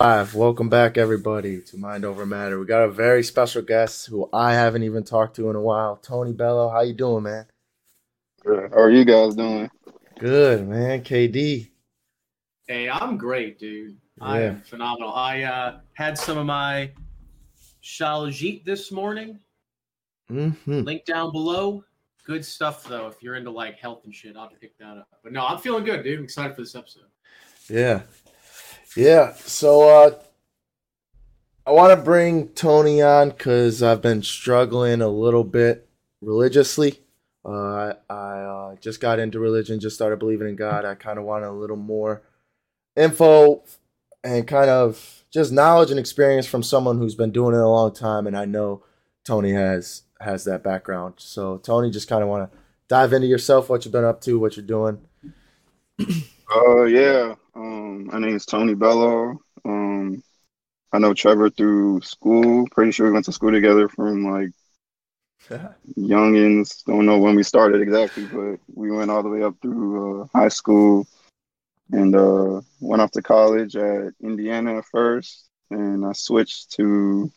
Live. Welcome back, everybody, to Mind Over Matter. We got a very special guest who I haven't even talked to in a while. Tony Bello, how you doing, man? Good. How are you guys doing? Good, man. KD. Hey, I'm great, dude. I am phenomenal. I uh, had some of my Shilajit this morning. hmm Link down below. Good stuff, though. If you're into like health and shit, I'll pick that up. But no, I'm feeling good, dude. I'm excited for this episode. Yeah. Yeah. So uh I want to bring Tony on cuz I've been struggling a little bit religiously. Uh I, uh, just got into religion, just started believing in God. I kind of want a little more info and kind of just knowledge and experience from someone who's been doing it a long time and I know Tony has has that background. So Tony just kind of want to dive into yourself, what you've been up to, what you're doing. Uh, yeah. Um, my name is Tony Bello. Um, I know Trevor through school. Pretty sure we went to school together from like youngins. Don't know when we started exactly, but we went all the way up through uh, high school and uh, went off to college at Indiana first, and I switched to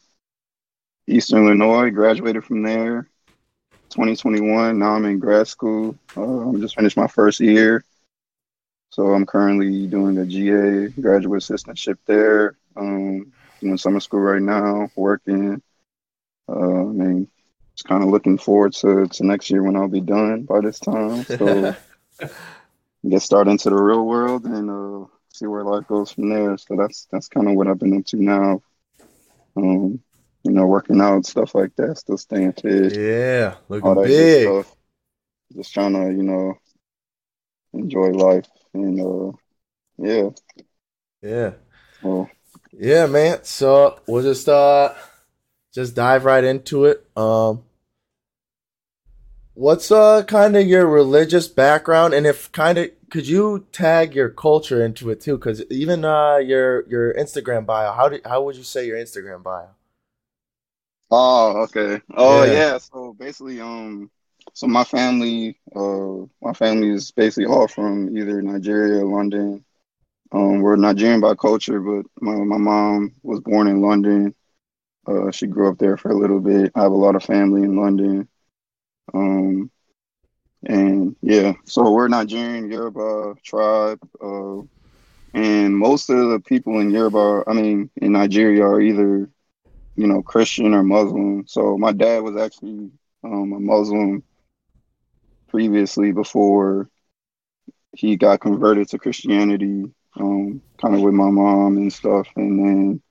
Eastern Illinois. Graduated from there. 2021. Now I'm in grad school. Uh, I just finished my first year. So I'm currently doing a GA graduate assistantship there. Um, doing summer school right now, working. Uh, I mean, just kind of looking forward to, to next year when I'll be done by this time. So get started into the real world and uh, see where life goes from there. So that's that's kind of what I've been into now. Um, you know, working out stuff like that, still staying fit yeah, looking big. good. Just trying to, you know, enjoy life and uh yeah. Yeah. Well, Yeah, man. So we'll just uh just dive right into it. Um what's uh kind of your religious background and if kind of could you tag your culture into it too cuz even uh your your Instagram bio how did how would you say your Instagram bio? oh, okay. Oh Yeah. yeah. So basically, um, so my family, uh, my family is basically all from either Nigeria, or London. Um, we're Nigerian by culture, but my my mom was born in London. Uh, she grew up there for a little bit. I have a lot of family in London. Um, and yeah, so we're Nigerian Yoruba tribe. Uh, and most of the people in Yoruba, I mean, in Nigeria, are either you know Christian or Muslim. So my dad was actually um, a Muslim previously before he got converted to Christianity, um, kind of with my mom and stuff. And then,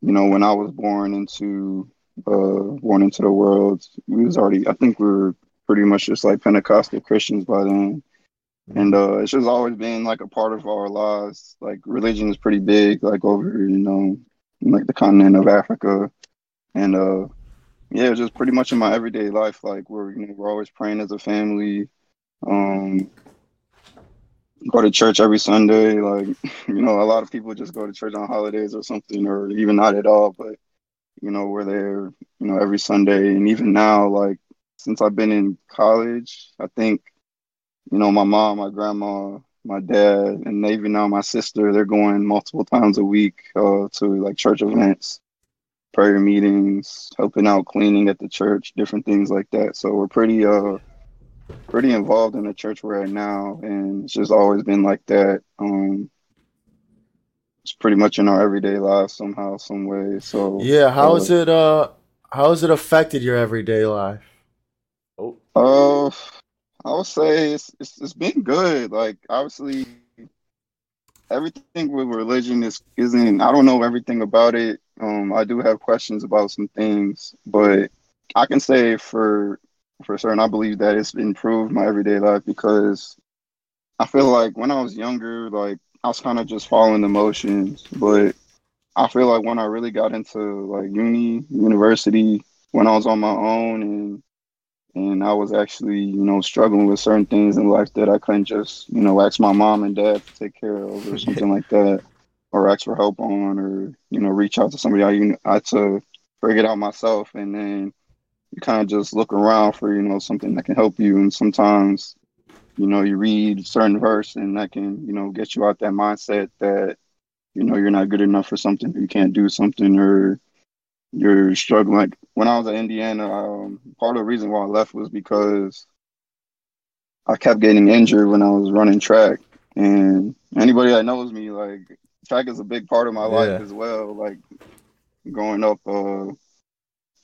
you know, when I was born into uh, born into the world, we was already. I think we were pretty much just like Pentecostal Christians by then. And uh, it's just always been like a part of our lives. Like religion is pretty big, like over you know, like the continent of Africa, and uh, yeah, just pretty much in my everyday life. Like we're you know we're always praying as a family. Um, go to church every Sunday. Like you know, a lot of people just go to church on holidays or something, or even not at all. But you know, we're there. You know, every Sunday, and even now, like since I've been in college, I think you know, my mom, my grandma, my dad, and even now my sister, they're going multiple times a week uh, to like church events, prayer meetings, helping out cleaning at the church, different things like that. So we're pretty uh pretty involved in the church we're at now, and it's just always been like that. Um, it's pretty much in our everyday lives somehow, some way. So Yeah, how uh, has it uh how has it affected your everyday life? Oh. Uh, I would say it's, it's it's been good. Like obviously, everything with religion is isn't. I don't know everything about it. Um, I do have questions about some things, but I can say for for certain, I believe that it's improved my everyday life because I feel like when I was younger, like I was kind of just following the motions, but I feel like when I really got into like uni, university, when I was on my own and and I was actually, you know, struggling with certain things in life that I couldn't just, you know, ask my mom and dad to take care of or something like that, or ask for help on, or you know, reach out to somebody. I, you I had to figure it out myself, and then you kind of just look around for, you know, something that can help you, and sometimes, you know, you read certain verse and that can, you know, get you out that mindset that you know you're not good enough for something, or you can't do something, or you're struggling. Like when I was at Indiana, um, part of the reason why I left was because I kept getting injured when I was running track, and anybody that knows me, like track is a big part of my life as well. Like growing up, uh,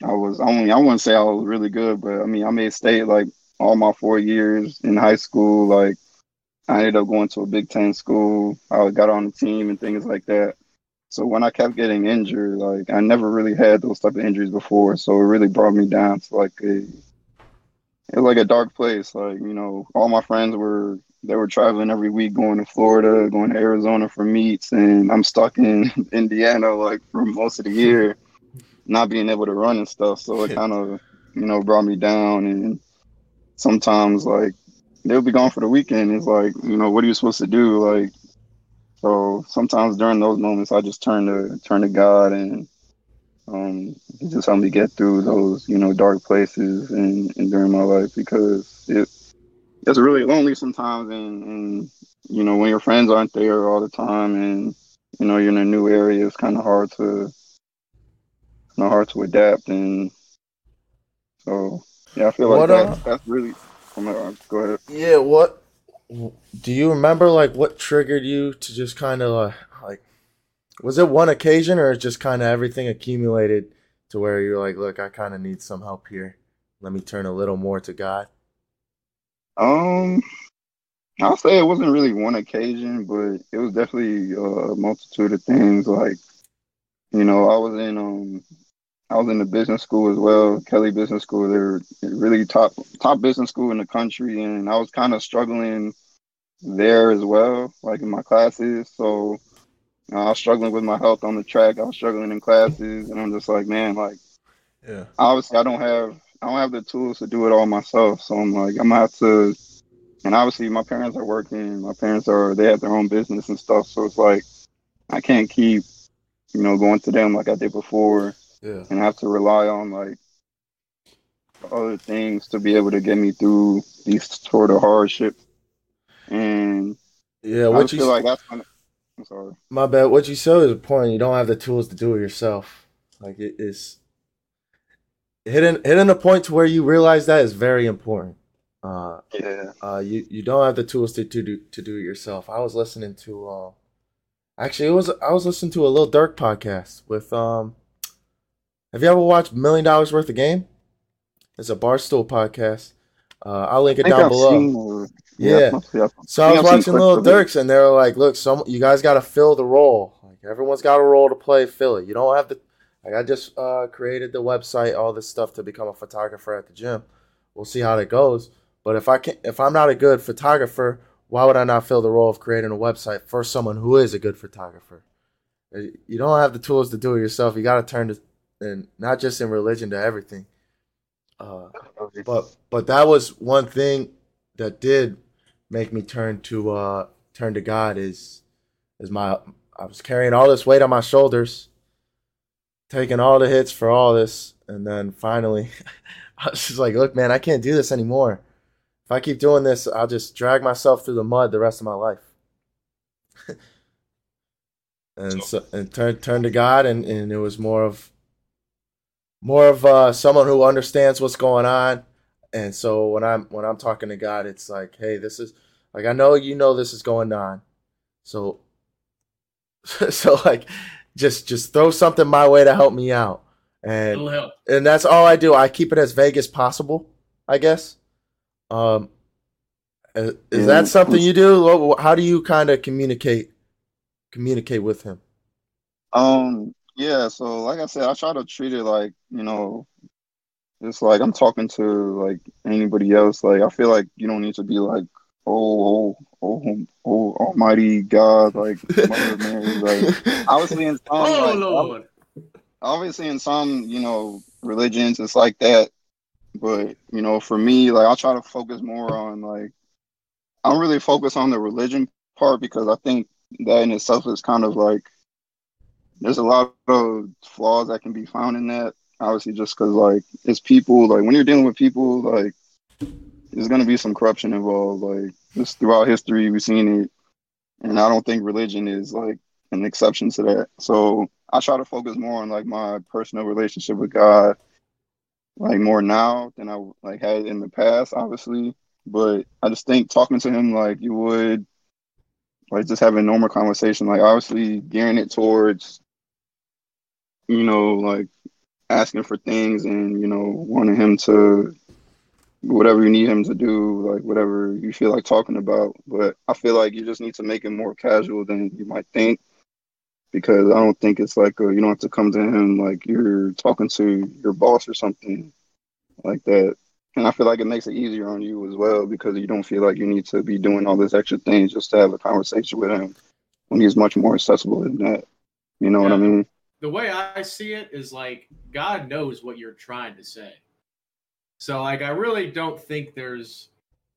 I was I only I wouldn't say I was really good, but I mean I made state like all my four years in high school. Like I ended up going to a Big Ten school. I got on the team and things like that. So when I kept getting injured, like I never really had those type of injuries before. So it really brought me down to like a it was like a dark place. Like, you know, all my friends were they were traveling every week going to Florida, going to Arizona for meets and I'm stuck in Indiana like for most of the year, not being able to run and stuff. So it kind of, you know, brought me down and sometimes like they'll be gone for the weekend. It's like, you know, what are you supposed to do? Like so sometimes during those moments I just turn to turn to God and um he just helped me get through those, you know, dark places and, and during my life because it it's really lonely sometimes and, and you know, when your friends aren't there all the time and you know, you're in a new area, it's kinda hard to kinda hard to adapt and so yeah, I feel like What, that, uh, that's really I'm gonna- go ahead. Yeah, what do you remember like what triggered you to just kind of uh, like was it one occasion or just kind of everything accumulated to where you're like, look, I kind of need some help here. Let me turn a little more to God. Um, I'll say it wasn't really one occasion, but it was definitely a multitude of things. Like, you know, I was in um, I was in the business school as well, Kelley Business School. They're really top top business school in the country, and I was kind of struggling there as well, like in my classes. So you know, I was struggling with my health on the track. I was struggling in classes, and I'm just like, man, like Yeah. obviously I don't have I don't have the tools to do it all myself. So I'm like I'm gonna have to and obviously my parents are working, my parents are they have their own business and stuff. So it's like I can't keep, you know, going to them like I did before Yeah. and I have to rely on like other things to be able to get me through these sort of hardships. And Yeah, what you feel like that's kind of I'm sorry. my bad. What you said is important. You don't have the tools to do it yourself. Like it is hitting hitting a point to where you realize that is very important. Uh, Yeah. uh, you you don't have the tools to, to do to do it yourself. I was listening to uh, actually it was I was listening to a Lil Durk podcast with um. Have you ever watched Million Dollaz Worth of Game? It's a Barstool podcast. Uh, I'll link it down I've below. seen Yeah. yeah. So I I was I've watching Little Lil of it. Durks, and they were like, "Look, some you guys got to fill the role. Like everyone's got a role to play. Fill it. You don't have to. Like I just uh, created the website, all this stuff to become a photographer at the gym. We'll see how that goes. But if I can, if I'm not a good photographer, why would I not fill the role of creating a website for someone who is a good photographer? Uh, You don't have the tools to do it yourself. You got to turn to, and not just in religion, to everything. Uh, but but that was one thing that did make me turn to uh turn to God is is my I was carrying all this weight on my shoulders, taking all the hits for all this, and then finally I was just like, look, man, I can't do this anymore. If I keep doing this, I'll just drag myself through the mud the rest of my life. and so and turn turn to God and, and it was more of more of uh, someone who understands what's going on and so when I'm when I'm talking to God, it's like, hey, this is like I know you know this is going on. So so like just just throw something my way to help me out. And It'll help. and that's all I do. I keep it as vague as possible, I guess. Um is is Yeah. that something you do? How do you kind of communicate communicate with him? Um, yeah, so like I said, I try to treat it like, you know, it's like I'm talking to like anybody else. Like I feel like you don't need to be like, oh, oh, oh, oh almighty God, like Mother Mary. Like obviously in some Oh like, Lord. obviously in some, you know, religions it's like that. But, you know, for me, like I try to focus more on like I don't really focus on the religion part because I think that in itself is kind of like there's a lot of flaws that can be found in that. Obviously, just because like it's people. Like when you're dealing with people, like there's gonna be some corruption involved. Like just throughout history, we've seen it, and I don't think religion is like an exception to that. So I try to focus more on like my personal relationship with God, like more now than I like had in the past, obviously. But I just think talking to him like you would, like just having normal conversation, like obviously gearing it towards, you know, like asking for things and you know wanting him to whatever you need him to do, like whatever you feel like talking about. But I feel like you just need to make it more casual than you might think because I don't think it's like a, you don't have to come to him like you're talking to your boss or something like that. And I feel like it makes it easier on you as well because you don't feel like you need to be doing all this extra things just to have a conversation with him when he's much more accessible than that. You know yeah. what I mean? The way I see it is like God knows what you're trying to say. So like I really don't think there's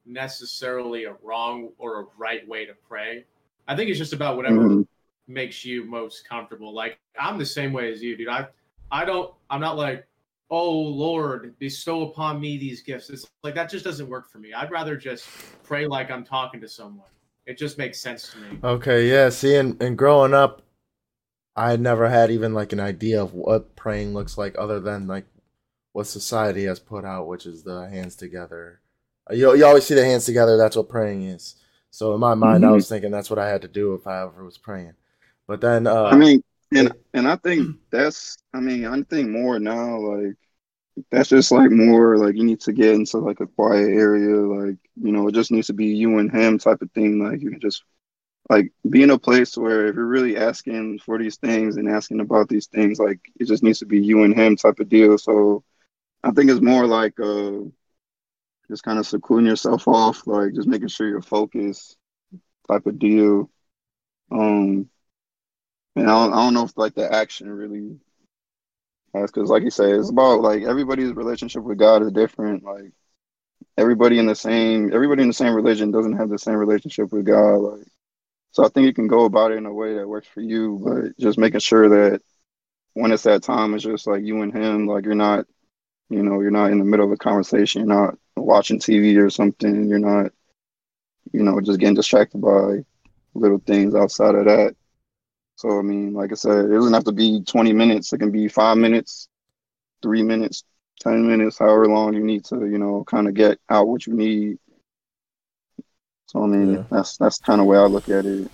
necessarily a wrong or a right way to pray. I think it's just about whatever mm-hmm. makes you most comfortable. Like I'm the same way as you, dude. I I don't I'm not like, oh Lord, bestow upon me these gifts. It's like that just doesn't work for me. I'd rather just pray like I'm talking to someone. It just makes sense to me. Okay, yeah. See, and, and growing up, I never had even like an idea of what praying looks like other than like what society has put out, which is the hands together. Uh, you you always see the hands together. That's what praying is. So in my mind, mm-hmm. I was thinking that's what I had to do if I ever was praying. But then, uh, I mean, and and I think that's. I mean, I think more now. Like that's just like more like you need to get into like a quiet area. Like you know, it just needs to be you and him type of thing. Like you can just like be in a place where if you're really asking for these things and asking about these things, like it just needs to be you and him type of deal. So I think it's more like uh, just kind of secluding yourself off, like just making sure you're focused, type of deal. Um, and I don't, I don't know if like the action really has, because like you say, it's about like everybody's relationship with God is different. Like everybody in the same, everybody in the same religion doesn't have the same relationship with God. Like, so I think you can go about it in a way that works for you, but just making sure that when it's that time, it's just like you and him, like you're not you know, you're not in the middle of a conversation. You're not watching TV or something. You're not, you know, just getting distracted by little things outside of that. So I mean, like I said, it doesn't have to be 20 minutes. It can be five minutes, three minutes, 10 minutes, however long you need to, you know, kind of get out what you need. So I mean, yeah. that's that's kind of where I look at it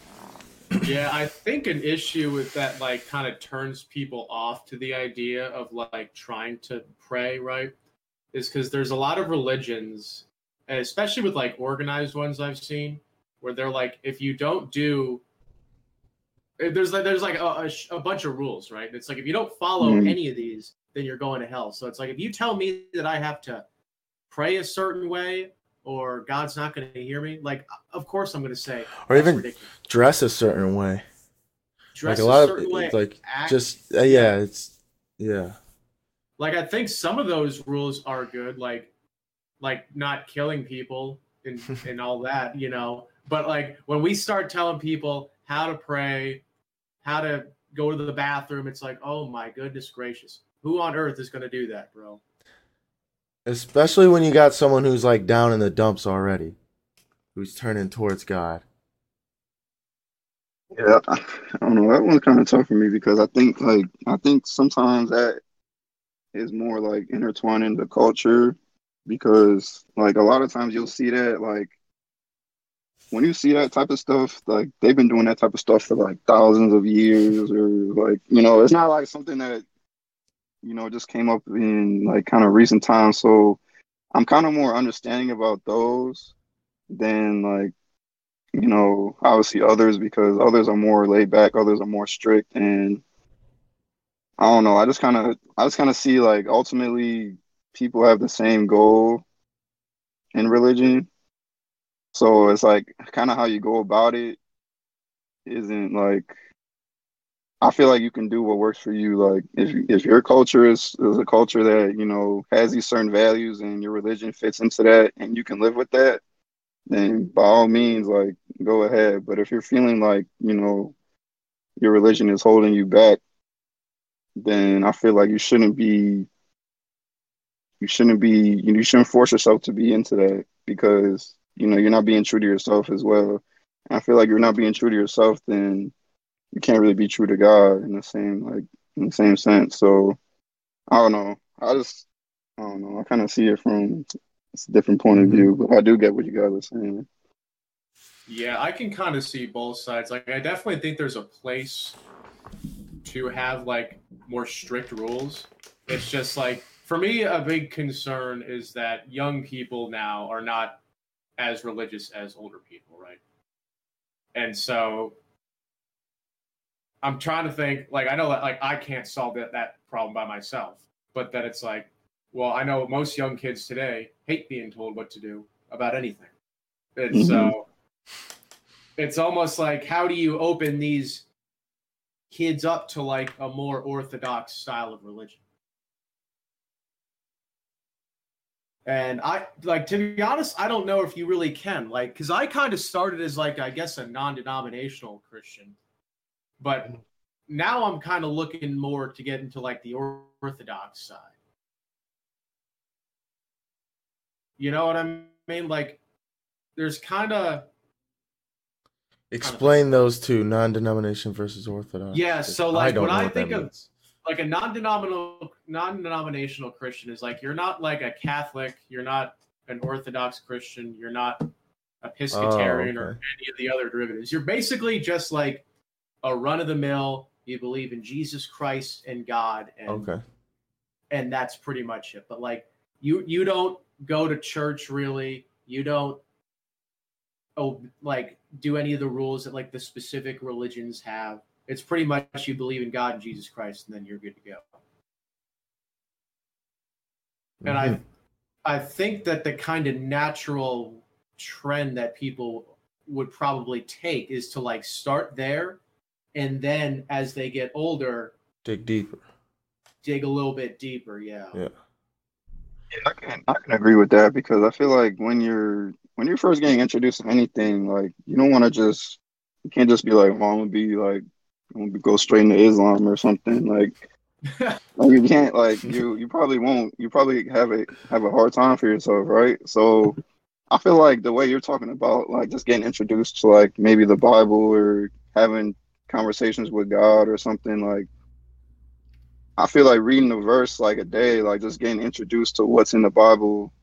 yeah, I think an issue with that like kind of turns people off to the idea of like trying to pray, right? Is because there's a lot of religions, especially with like organized ones I've seen, where they're like, if you don't do, eh, there's like there's like a, a, a bunch of rules, right? It's like if you don't follow mm-hmm. any of these, then you're going to hell. So it's like if you tell me that I have to pray a certain way or God's not going to hear me, like of course I'm going to say, or even ridiculous. dress a certain way. Dress like a, lot of way, like act, just uh, yeah, it's yeah. Like I think some of those rules are good, like like not killing people and and all that, you know. But like when we start telling people how to pray, how to go to the bathroom, it's like, oh my goodness gracious, who on earth is going to do that, bro? Especially when you got someone who's like down in the dumps already, who's turning towards God. Yeah, I don't know. That one's kind of tough for me because I think like I think sometimes that is more like intertwining the culture because like a lot of times you'll see that like when you see that type of stuff, like they've been doing that type of stuff for like thousands of years, or like you know, it's not like something that you know, just came up in like kind of recent times. So I'm kind of more understanding about those than like, you know, obviously others because others are more laid back, others are more strict. And I don't know. I just kind of, I just kind of see like ultimately people have the same goal in religion. So it's like kind of how you go about it isn't like I feel like you can do what works for you. Like if if your culture is, is a culture that you know has these certain values and your religion fits into that, and you can live with that, then by all means, like go ahead. But if you're feeling like you know your religion is holding you back, then I feel like you shouldn't be. You shouldn't be. You shouldn't force yourself to be into that because you know you're not being true to yourself as well. And I feel like you're not being true to yourself, then you can't really be true to God in the same like in the same sense. So I don't know. I just I don't know. I kind of see it from a different point of mm-hmm. view, but I do get what you guys are saying. Yeah, I can kind of see both sides. Like, I definitely think there's a place to have like more strict rules. It's just like for me, a big concern is that young people now are not as religious as older people, right? And so I'm trying to think like I know that like I can't solve that, that problem by myself, but that it's like, well, I know most young kids today hate being told what to do about anything. And mm-hmm. so it's almost like how do you open these kids up to like a more orthodox style of religion? And I like to be honest, I don't know if you really can. Like, because I kind of started as like I guess a non-denominational Christian, but now I'm kind of looking more to get into like the orthodox side. You know what I mean? Like, there's kind of explain those two non-denomination versus orthodox. Yeah, so like I when I think of like a non-denominational non-denominational Christian is like you're not like a Catholic, you're not an Orthodox Christian, you're not Episcopalian oh, okay. or any of the other derivatives. You're basically just like a run-of-the-mill. You believe in Jesus Christ and God, and okay, and that's pretty much it. But like you, you don't go to church really. You don't oh like do any of the rules that like the specific religions have it's pretty much you believe in God and Jesus Christ, and then you're good to go. Mm-hmm. And I, mm-hmm. I think that the kind of natural trend that people would probably take is to like start there, and then as they get older, dig deeper, dig a little bit deeper. Yeah. Yeah. Yeah, I can I can agree with that because I feel like when you're when you're first getting introduced to anything, like you don't want to just you can't just be like, well, I'm gonna be like go straight into Islam or something. Like, like you can't like you you probably won't you probably have a have a hard time for yourself, right? So I feel like the way you're talking about like just getting introduced to like maybe the Bible or having conversations with God or something like I feel like reading the verse like a day, like just getting introduced to what's in the Bible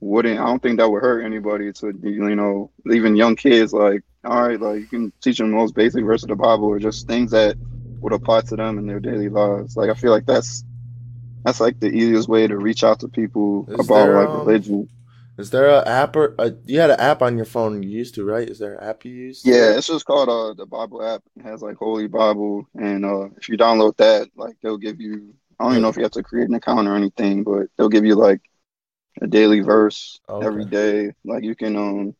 wouldn't I don't think that would hurt anybody to you know even young kids like all right like you can teach them the most basic verse of the Bible or just things that would apply to them in their daily lives like I feel like that's that's like the easiest way to reach out to people is about there, like um, religion. Is there an app or a, you had an app on your phone you used to right? Is there an app you use? Yeah, it's just called uh the Bible app. It has like Holy Bible, and uh if you download that, like they'll give you. I don't even know if you have to create an account or anything, but they'll give you like a daily verse okay. every day. Like you can um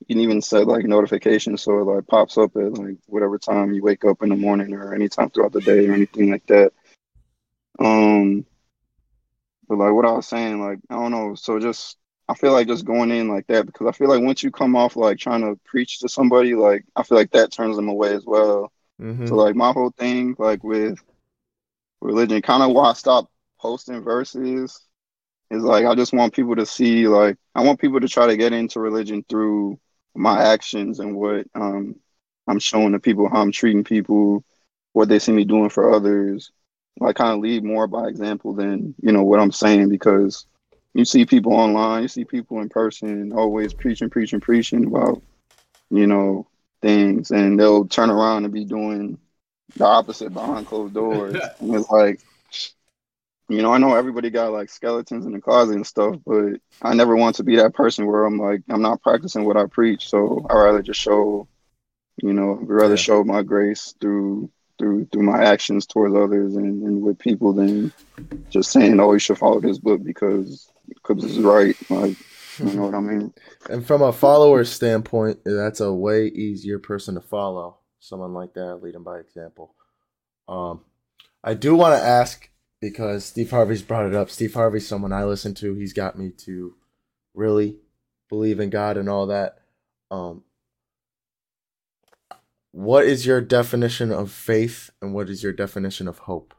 you can even set like notifications so it like pops up at like whatever time you wake up in the morning or anytime throughout the day or anything like that. Um but like what I was saying, like I don't know, so just I feel like just going in like that because I feel like once you come off like trying to preach to somebody, like I feel like that turns them away as well. Mm-hmm. So like my whole thing like with religion, kind of why I stopped posting verses is like I just want people to see like I want people to try to get into religion through my actions and what um, I'm showing the people how I'm treating people, what they see me doing for others. Like kind of lead more by example than you know what I'm saying because you see people online, you see people in person always preaching, preaching, preaching about you know things, and they'll turn around and be doing the opposite behind closed doors. and it's like you know, I know everybody got like skeletons in the closet and stuff, but I never want to be that person where I'm like, I'm not practicing what I preach. So I rather just show, you know, I'd rather yeah. show my grace through through through my actions towards others and, and with people than just saying, oh, you should follow this book because because it's right. Like, you know what I mean? And from a follower standpoint, that's a way easier person to follow. Someone like that, lead them by example. Um, I do want to ask because Steve Harvey's brought it up. Steve Harvey's someone I listen to. He's got me to really believe in God and all that. Um, what is your definition of faith and what is your definition of hope?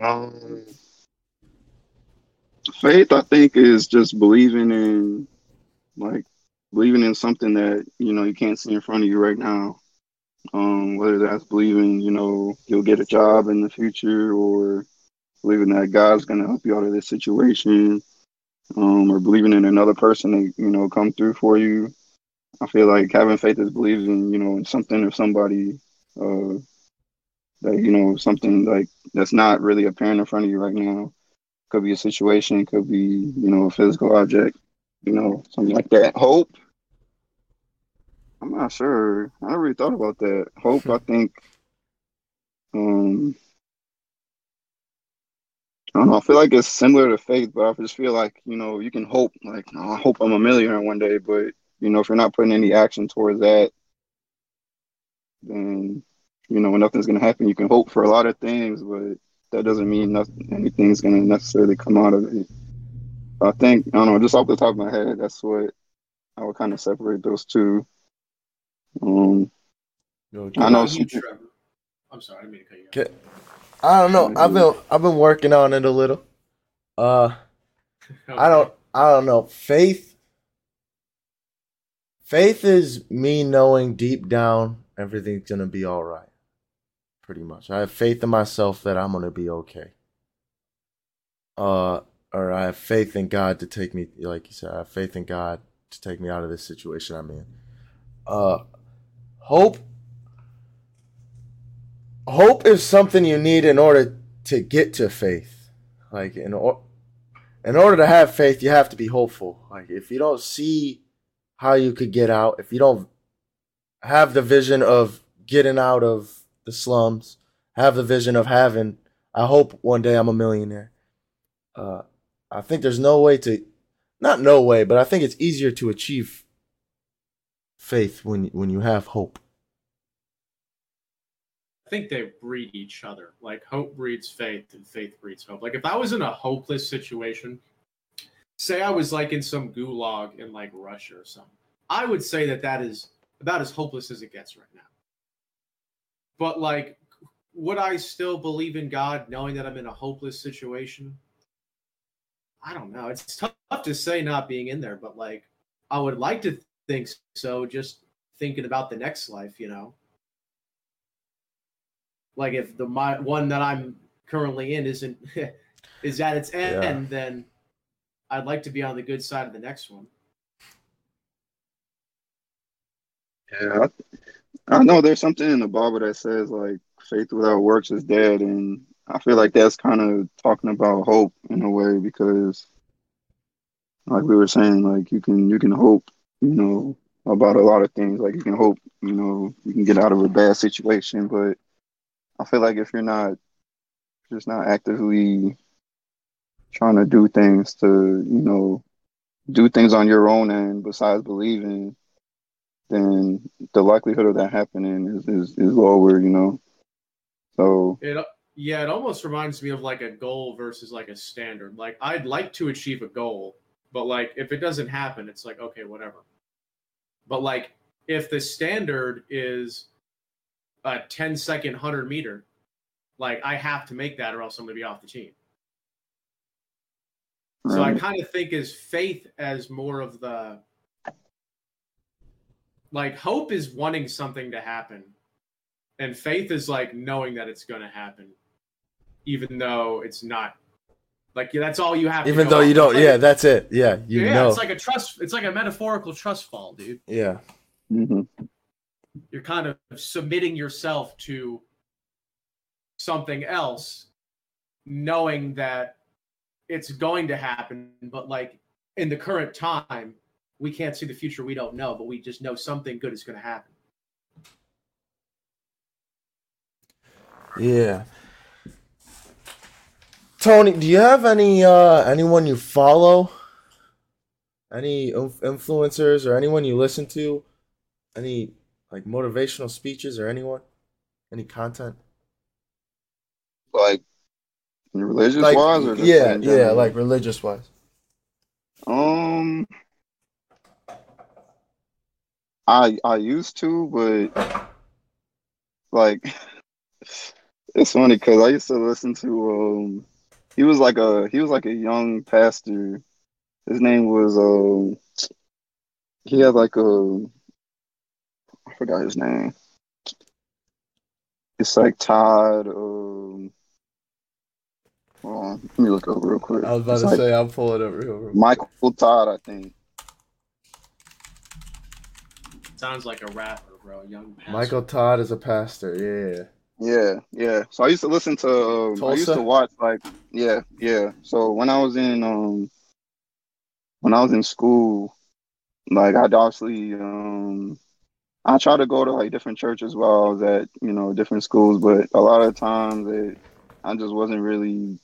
Um, faith, I think, is just believing in like believing in something that you know you can't see in front of you right now. Um, whether that's believing you know you'll get a job in the future, or believing that God's gonna help you out of this situation, um, or believing in another person to you know come through for you. I feel like having faith is believing you know in something or somebody uh, that you know something like that's not really apparent in front of you right now. Could be a situation, could be you know a physical object, you know something like that. Hope. I'm not sure. I never really thought about that. Hope. I think. Um. I don't know. I feel like it's similar to faith, but I just feel like you know you can hope. Like oh, I hope I'm a millionaire one day, but you know if you're not putting any action towards that, then you know nothing's gonna happen. You can hope for a lot of things, but that doesn't mean nothing. Anything's gonna necessarily come out of it. I think I don't know. Just off the top of my head, that's what I would kind of separate those two. Um, I know. You, Trevor. I'm sorry, I didn't mean to cut you. Okay. I don't know. I've been I've been working on it a little. Uh, Okay. I don't I don't know. Faith. Faith is me knowing deep down everything's gonna be all right. Pretty much, I have faith in myself that I'm gonna be okay. Uh, or I have faith in God to take me, like you said, I have faith in God to take me out of this situation I'm in. Uh, hope. Hope is something you need in order to get to faith. Like in or, in order to have faith, you have to be hopeful. Like if you don't see how you could get out, if you don't have the vision of getting out of the slums, have the vision of having, I hope one day I'm a millionaire. Uh, I think there's no way to, not no way, but I think it's easier to achieve faith when when you have hope. I think they breed each other. Like hope breeds faith, and faith breeds hope. Like if I was in a hopeless situation, say I was like in some gulag in like Russia or something, I would say that that is about as hopeless as it gets right now. But like, would I still believe in God knowing that I'm in a hopeless situation? I don't know. It's tough to say not being in there, but like, I would like to think so. Just thinking about the next life, you know. Like if the my one that I'm currently in isn't is at its end, Yeah. then I'd like to be on the good side of the next one. Yeah, I, know there's something in the Bible that says like faith without works is dead, and I feel like that's kind of talking about hope in a way because, like we were saying, like you can you can hope, you know, about a lot of things. Like you can hope, you know, you can get out of a bad situation, but I feel like if you're not just not actively trying to do things to, you know, do things on your own end besides believing, then the likelihood of that happening is, is, is lower, you know. So It yeah, it almost reminds me of like a goal versus like a standard. Like I'd like to achieve a goal, but like if it doesn't happen, it's like okay, whatever. But like if the standard is a 10 second 100 meter, like I have to make that or else I'm going to be off the team. So I kind of think as faith as more of the like hope is wanting something to happen and faith is like knowing that it's going to happen even though it's not like yeah, that's all you have Even go though you off. don't, like- yeah, that's it. Yeah, you yeah know. it's like a trust it's like a metaphorical trust fall dude yeah, hmm you're kind of submitting yourself to something else knowing that it's going to happen but like in the current time we can't see the future we don't know but we just know something good is going to happen yeah. Tony, do you have any uh anyone you follow? Any influencers or anyone you listen to? Any like motivational speeches or anyone? Any content? like religious Like wise or just yeah, yeah, like religious wise. Um, I I used to, but like it's funny because I used to listen to um he was like a he was like a young pastor. His name was um he had like a I forgot his name. It's like Todd. Um, hold on, let me look up real quick. I was about It's to like say I'll pull it up real quick. Michael Todd, I think. Sounds like a rapper, bro. Young pastor. Michael Todd is a pastor. Yeah. Yeah, yeah. So I used to listen to. Um, I used to watch like. Yeah, yeah. So when I was in um, when I was in school, like I'd obviously um, I tried to go to like different churches while I was at you know different schools, but a lot of times it, I just wasn't really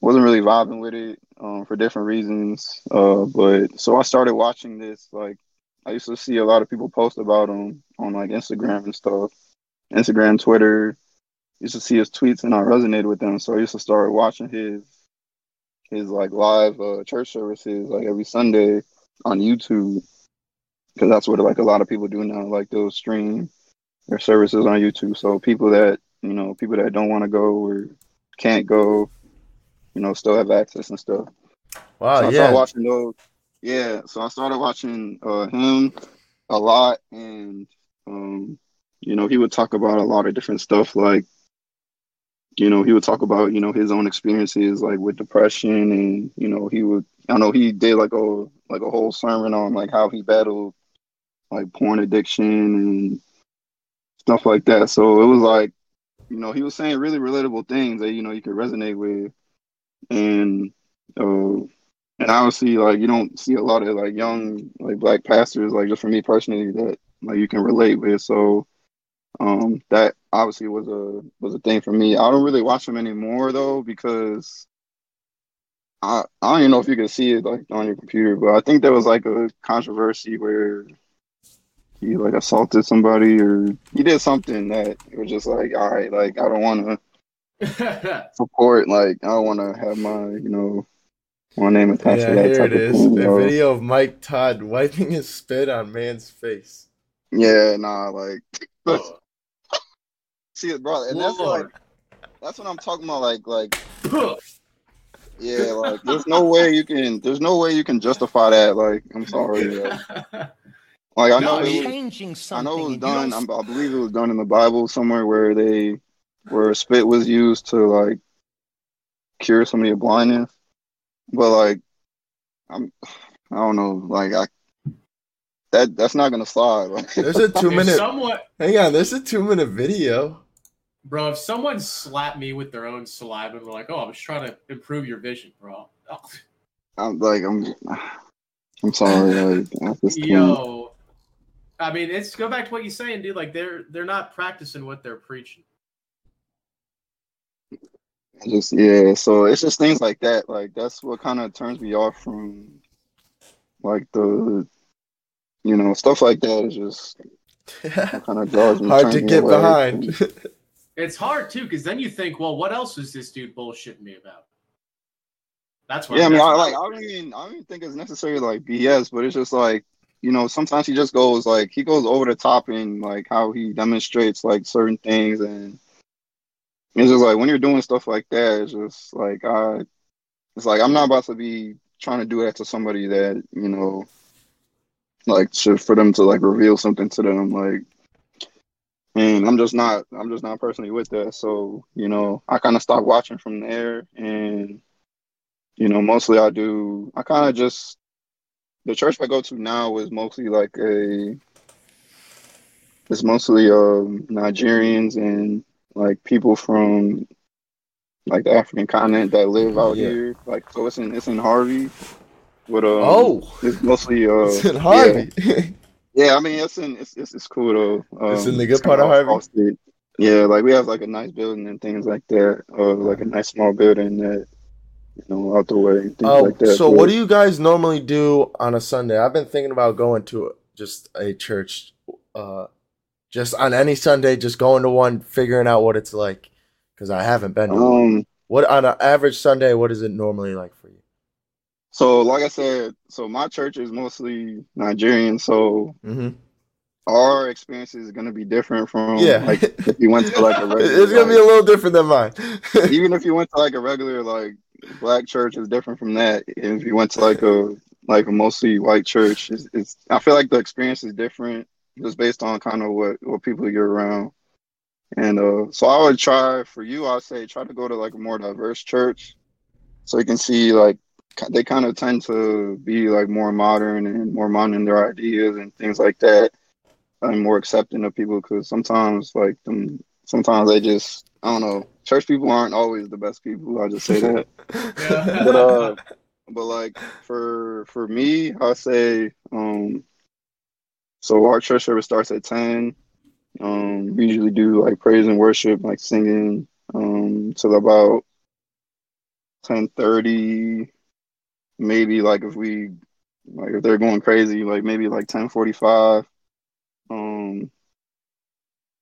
wasn't really vibing with it um, for different reasons. Uh, but so I started watching this. Like I used to see a lot of people post about him on like Instagram and stuff. Instagram, Twitter. Used to see his tweets and I resonated with them, so I used to start watching his his like live uh, church services like every Sunday on YouTube because that's what like a lot of people do now. Like they'll stream their services on YouTube, so people that you know people that don't want to go or can't go, you know, still have access and stuff. Wow. so I yeah. started watching those. Yeah, so I started watching uh, him a lot, and um, you know, he would talk about a lot of different stuff. Like, you know, he would talk about you know his own experiences, like with depression, and you know, he would. I know he did like a like a whole sermon on like how he battled like porn addiction and stuff like that. So it was like, you know, he was saying really relatable things that you know you could resonate with, and uh, and obviously like you don't see a lot of like young like black pastors like just for me personally that like you can relate with. So um, that obviously was a was a thing for me. I don't really watch them anymore though because. I, I don't even know if you can see it like on your computer, but I think there was like a controversy where he like assaulted somebody or he did something that it was just like, all right, like I don't want to support, like I don't want to have my, you know, my name attached Yeah, to that here it is. it thing. A video of Mike Todd wiping his spit on man's face. Yeah, nah, like Oh, see it, bro, and that's like that's what I'm talking about. Like, like yeah, like there's no way you can, there's no way you can justify that. Like, I'm sorry, like, like I know No, it he- was, changing I know it was done. I'm, I believe it was done in the Bible somewhere where they, where spit was used to like cure somebody of blindness. But like, I'm, I don't know. Like I, that that's not gonna slide. Like, There's a two minute. someone, Hang on. There's a two minute video. bro, if someone slapped me with their own saliva and were like, "Oh, I was trying to improve your vision, bro," oh, I'm like I'm, I'm sorry. Like I yo, I mean, it's go back to what you're saying, dude. Like they're they're not practicing what they're preaching. I just yeah. So it's just things like that. Like that's what kind of turns me off from, like the, you know, stuff like that is just kind of draws me. Hard to get away behind. It's hard too, because then you think, well, what else is this dude bullshitting me about? That's what. Yeah, I mean, I like. I don't even. I don't even think it's necessarily like BS, but it's just like you know. Sometimes he just goes like he goes over the top in like how he demonstrates like certain things, and it's just like when you're doing stuff like that, it's just like I. It's like I'm not about to be trying to do that to somebody that you know, like should for them to like reveal something to them, like. And I'm just not. I'm just not personally with that. So you know, I kind of stopped watching from there, and you know, mostly I do. I kind of just the church I go to now is mostly like a. It's mostly um Nigerians and like people from like the African continent that live out Yeah. here. Like so, it's in it's in Harvey. But um, oh, it's mostly uh, it's in Harvey. Yeah, I mean, it's in it's it's, it's cool though. Um, It's in the good part of Harvey? Yeah, like we have like a nice building and things like that, or like a nice small building that you know out the way and things Oh, like that. so But- what do you guys normally do on a Sunday? I've been thinking about going to just a church, uh, just on any Sunday, just going to one, figuring out what it's like, because I haven't been. To one. Um, What on an average Sunday? What is it normally like for you? so like I said, so my church is mostly Nigerian, so hmm our experience is gonna be different from Yeah, like if you went to like a regular, it's gonna be a little different than mine. even if you went to like a regular like black church is different from that. If you went to like a like a mostly white church. It's, it's I feel like the experience is different just based on kind of what what people you're around. And uh, so I would try for you. I'd say try to go to like a more diverse church, so you can see like they kind of tend to be like more modern and more modern in their ideas and things like that, and more accepting of people. Because sometimes like them, sometimes they just I don't know. Church people aren't always the best people. I'll just say that. but uh, but like for for me, I say um. So our church service starts at ten. Um, we usually do like praise and worship, like singing, um, till about ten thirty. Maybe like if we like if they're going crazy, like maybe like ten forty five. Um,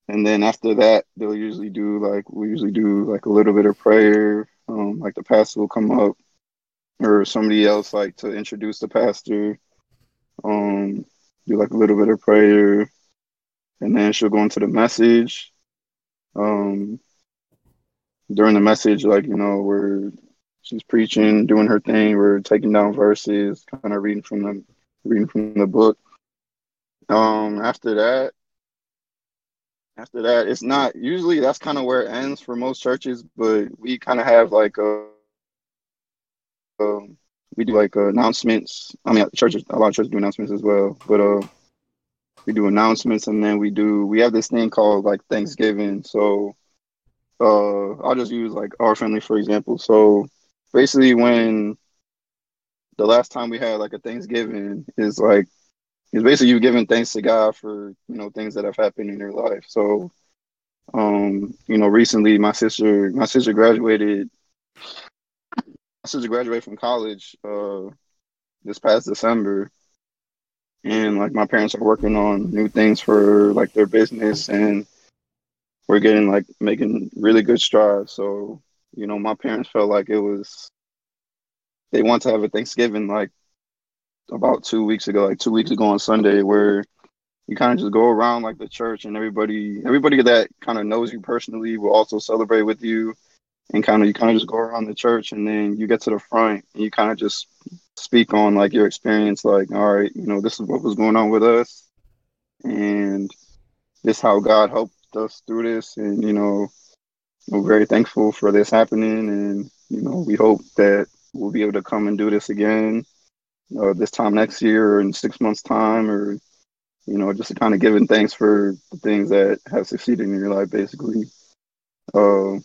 and then after that, they'll usually do like we usually do like a little bit of prayer. Um, like the pastor will come up, or somebody else like to introduce the pastor. Um, do like a little bit of prayer, and then she'll go into the message. Um, during the message, like you know, we're she's preaching, doing her thing. We're taking down verses, kind of reading from the reading from the book. Um, after that, after that, it's not usually that's kind of where it ends for most churches, but we kind of have like a, um, we do like uh, announcements. I mean, churches, a lot of churches do announcements as well, but uh, we do announcements and then we do we have this thing called like Thanksgiving. So uh, I'll just use like our family for example. So basically, when the last time we had like a Thanksgiving is like it's basically you giving thanks to God for you know things that have happened in your life. So, um, you know, recently my sister my sister graduated. Sister graduated from college uh, this past December, and like my parents are working on new things for like their business, and we're getting like making really good strides. So, you know, my parents felt like it was they want to have a Thanksgiving like about two weeks ago, like two weeks ago on Sunday, where you kind of just go around like the church and everybody everybody that kind of knows you personally will also celebrate with you and kind of you kind of just go around the church and then you get to the front and you kind of just speak on like your experience like all right you know this is what was going on with us and this how god helped us through this and you know we're very thankful for this happening and you know we hope that we'll be able to come and do this again uh, this time next year or in six months time or you know just kind of giving thanks for the things that have succeeded in your life basically. Uh,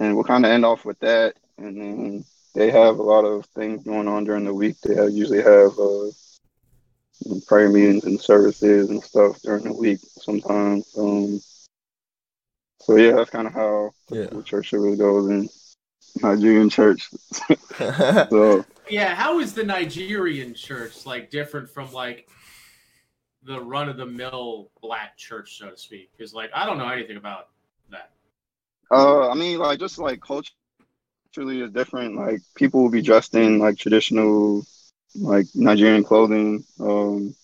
and we'll kind of end off with that and then they have a lot of things going on during the week they have, usually have uh, prayer meetings and services and stuff during the week sometimes um, so yeah that's kind of how yeah. the church service goes in Nigerian church. so yeah, how is the Nigerian church like different from like the run of the mill black church, so to speak? Because like I don't know anything about that. Uh, I mean, like just like culturally is different. Like people will be dressed in like traditional, like Nigerian clothing. Um,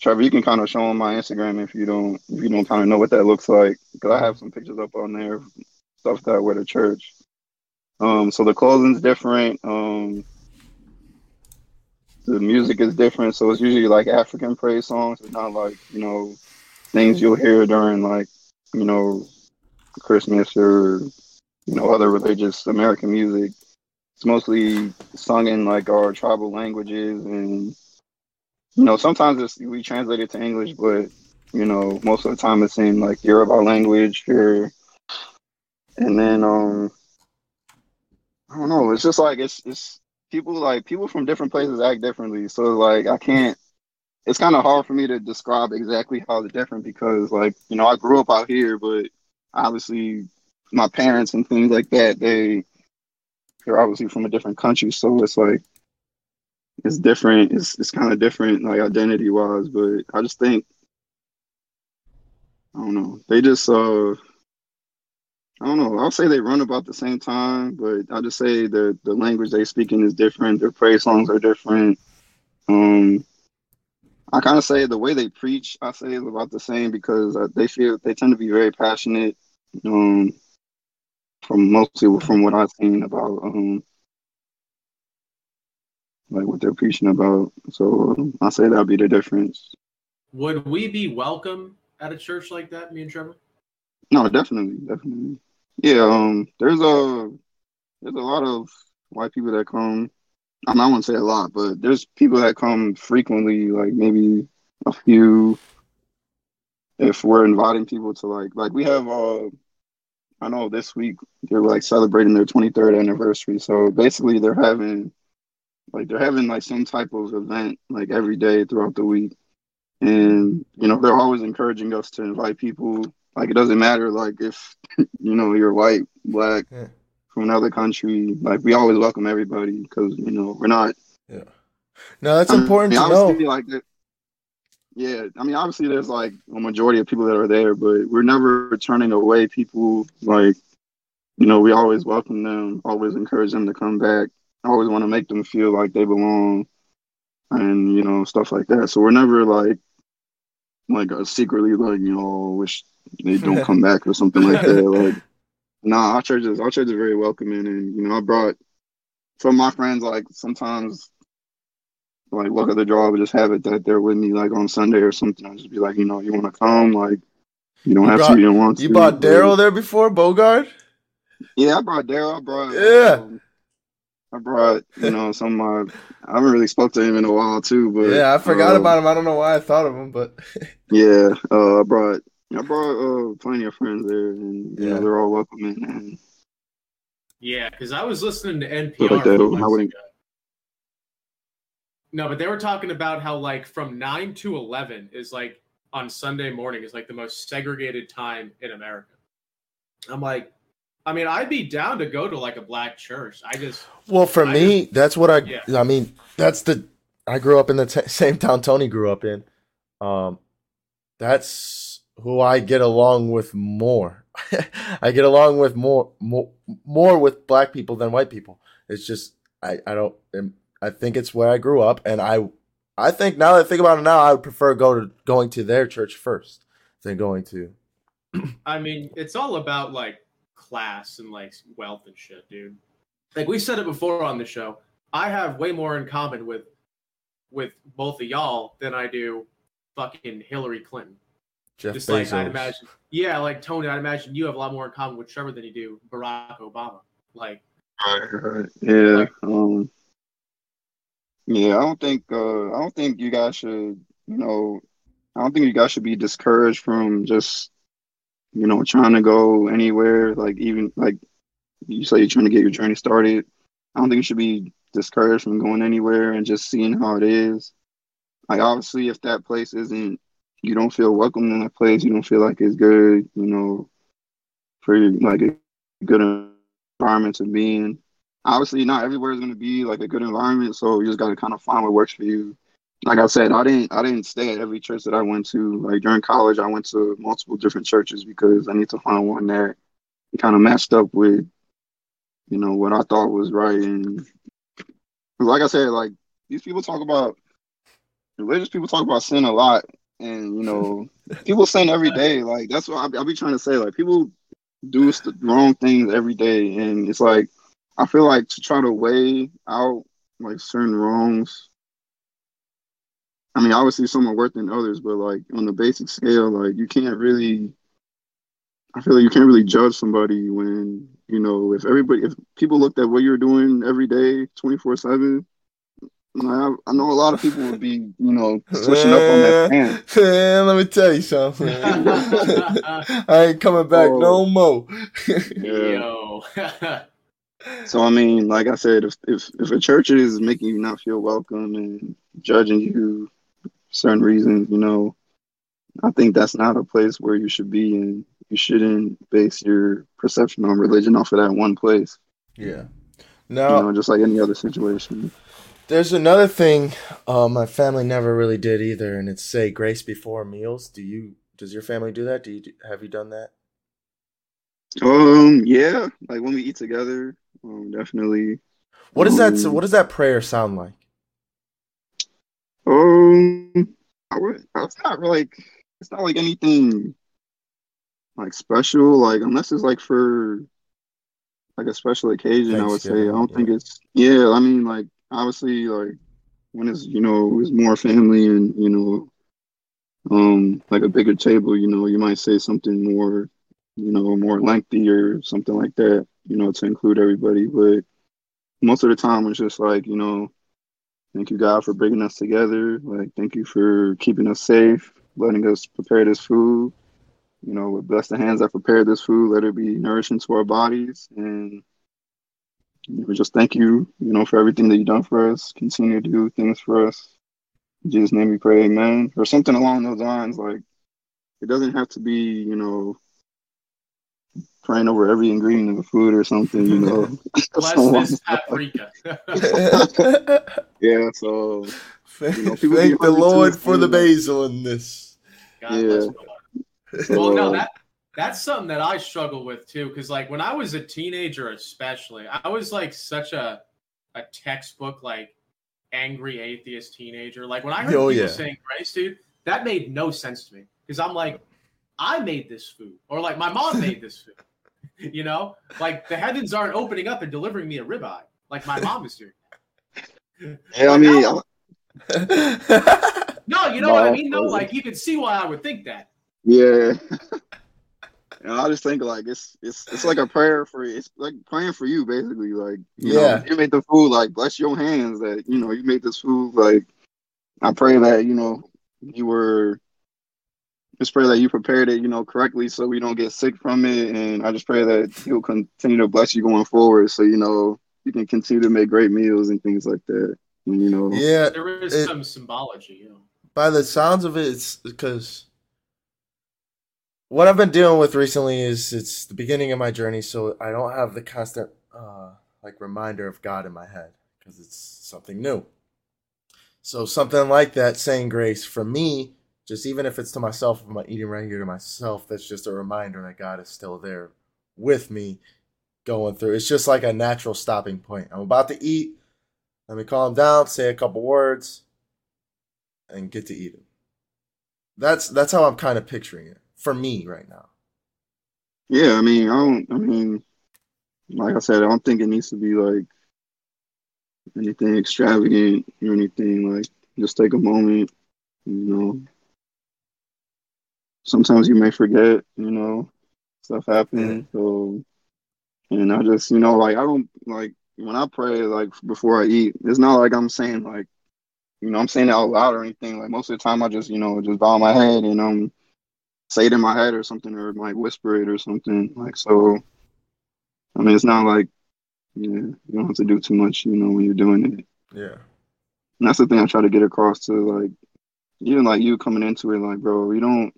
Trevor, you can kind of show on my Instagram if you don't if you don't kind of know what that looks like because I have some pictures up on there, stuff that I wear to church. Um, so the clothing's different. Um, the music is different, so it's usually like African praise songs. It's not like you know things you'll hear during like you know Christmas or you know other religious American music. It's mostly sung in like our tribal languages, and you know sometimes it's, we translate it to English, but you know most of the time it's in like Yoruba language or and then um I don't know. It's just like it's it's people like people from different places act differently. So like I can't. It's kind of hard for me to describe exactly how they're different because like you know I grew up out here, but obviously my parents and things like that they they're obviously from a different country, so it's like it's different. It's it's kind of different like identity wise, but I just think I don't know. They just uh I don't know. I'll say they run about the same time, but I'll just say the the language they speaking is different. Their praise songs are different. Um, I kind of say the way they preach, I say is about the same because uh, they feel they tend to be very passionate. Um, from mostly from what I've seen about um like what they're preaching about. So um, I say that'd be the difference. Would we be welcome at a church like that, me and Trevor? No, definitely, definitely. Yeah, um, there's a there's a lot of white people that come. I, mean, I wouldn't say a lot, but there's people that come frequently, like maybe a few. If we're inviting people to like, like we have, uh, I know this week they're like celebrating their 23rd anniversary. So basically, they're having, like, they're having like some type of event like every day throughout the week, and you know they're always encouraging us to invite people. Like it doesn't matter, like if you know you're white, black. Yeah. From another country, like we always welcome everybody because you know we're not Yeah. No, that's I mean, important to know. Like, yeah, I mean, obviously, there's like a majority of people that are there, but we're never turning away people. Like, you know, we always welcome them, always encourage them to come back. Always want to make them feel like they belong, and you know, stuff like that. So we're never like, like uh, secretly like, you know, wish they don't come back or something like that. Like, nah, our church is our church is very welcoming, and you know, I brought some of my friends like sometimes like luck of the draw, but just have it that they're with me like on Sunday or something. I'll just be like, you know, you want to come? Like, you don't You have brought- to, you don't want to. You bought Daryl there before, Bogard? Yeah, I brought Daryl. I brought Yeah. um, I brought you know some of my. I haven't really spoke to him in a while too, but Yeah, I forgot uh, about him. I don't know why I thought of him, but Yeah, uh, I brought I brought uh, plenty of friends there, and you Yeah. know they're all welcoming. And Yeah, because I was listening to NPR. Like that, I wouldn't- No, but they were talking about how like from nine to eleven is like on Sunday morning is like the most segregated time in America. I'm like, I mean, I'd be down to go to like a black church. I just well, for I me, that's what I. Yeah. I mean, that's the. I grew up in the t- same town Tony grew up in. Um, that's who I get along with more. I get along with more, more, more with black people than white people. It's just I, I don't. Um, I think it's where I grew up, and I, I think now that I think about it now, I would prefer go to going to their church first than going to. I mean, it's all about like class and like wealth and shit, dude. Like we said it before on the show. I have way more in common with with both of y'all than I do fucking Hillary Clinton. Jeff Just Bezos. like I'd imagine, yeah, like Tony, I'd imagine you have a lot more in common with Trevor than you do Barack Obama. Like, Right. Yeah. Um. Yeah, I don't think. Uh, I don't think you guys should. You know, I don't think you guys should be discouraged from just, you know, trying to go anywhere. Like even like you say, you're trying to get your journey started. I don't think you should be discouraged from going anywhere and just seeing how it is. Like obviously, if that place isn't, you don't feel welcome in that place. You don't feel like it's good. You know, for like a good environment to be in. Obviously, not everywhere is going to be like a good environment, so you just got to kind of find what works for you. Like I said, I didn't I didn't stay at every church that I went to. Like during college, I went to multiple different churches because I need to find one that kind of matched up with, you know, what I thought was right. And like I said, like these people talk about religious people talk about sin a lot, and you know, people sin every day. Like that's what I'll be trying to say. Like people do wrong things every day, and it's like I feel like to try to weigh out like certain wrongs. I mean, obviously some are worse than others, but like on the basic scale, like you can't really. I feel like you can't really judge somebody when you know if everybody if people looked at what you're doing every day, twenty four seven. I I know a lot of people would be, you know, switching up on that pant. Man, let me tell you something. I ain't coming back Oh. no more. Yeah. yo, So I mean, like I said, if if if a church is making you not feel welcome and judging you for certain reasons, you know, I think that's not a place where you should be and you shouldn't base your perception on religion off of that one place. yeah. No You Now, know, just like any other situation. There's another thing uh, my family never really did either, and it's say grace before meals. Do you? Does your family do that? Do you have you done that? Um, yeah, like when we eat together, um, definitely. What does that? Um, What does that prayer sound like? Um, I would. It's not really like it's not like anything like special. Like unless it's like for like a special occasion, I would say. I don't Thanksgiving, think it's. Yeah, I mean, like obviously like when it's you know it's more family and you know um like a bigger table, you know, you might say something more, you know, more lengthy or something like that, you know, to include everybody. But most of the time it's just like, you know, thank you God for bringing us together. Like thank you for keeping us safe, letting us prepare this food. You know, bless the hands that prepared this food, let it be nourishing to our bodies and you know, just thank you, you know, for everything that you've done for us. Continue to do things for us. In Jesus' name we pray, amen. Or something along those lines. Like it doesn't have to be, you know, praying over every ingredient of the food or something, you know. Bless this paprika. yeah, so Thank, You know, thank the Lord for the basil in this. God Yeah. bless so, Well, no, that that's something that I struggle with too. Because like when I was a teenager, especially, I was like such a a textbook like angry atheist teenager. Like when I heard Oh, people yeah. saying grace, dude, that made no sense to me. Because I'm like, I made this food, or like my mom made this food. You know, like the heavens aren't opening up and delivering me a ribeye, like my mom is doing. yeah, I mean, I- No, you know No, what I mean. No, like you can see why I would think that. yeah. And I just think like it's it's it's like a prayer for it's like praying for you basically like you Yeah. know you made the food like bless your hands that you know you made this food like I pray that you know you were just pray that you prepared it you know correctly so we don't get sick from it and I just pray that he'll continue to bless you going forward so you know you can continue to make great meals and things like that and, you know yeah, There is It- some symbology, you know. by the sounds of it, it's because what I've been dealing with recently is it's the beginning of my journey, so I don't have the constant uh, like reminder of God in my head because it's something new. So something like that, saying grace for me, just even if it's to myself, if I'm eating right here to myself, that's just a reminder that God is still there with me, going through. It's just like a natural stopping point. I'm about to eat. Let me calm down, say a couple words, and get to eating. That's that's how I'm kind of picturing it for me right now. Yeah, I mean, I don't. I mean, like I said, I don't think it needs to be like anything extravagant or anything. Like, just take a moment. You know, sometimes you may forget. You know, stuff happens. So, and I just, you know, like I don't like when I pray, like before I eat. It's not like I'm saying like, you know, I'm saying it out loud or anything. Like most of the time, I just, you know, just bow my head and um say it in my head or something or like whisper it or something like so i mean it's not like yeah you don't have to do too much you know when you're doing it Yeah. and that's the thing i try to get across to like even like you coming into it like bro you don't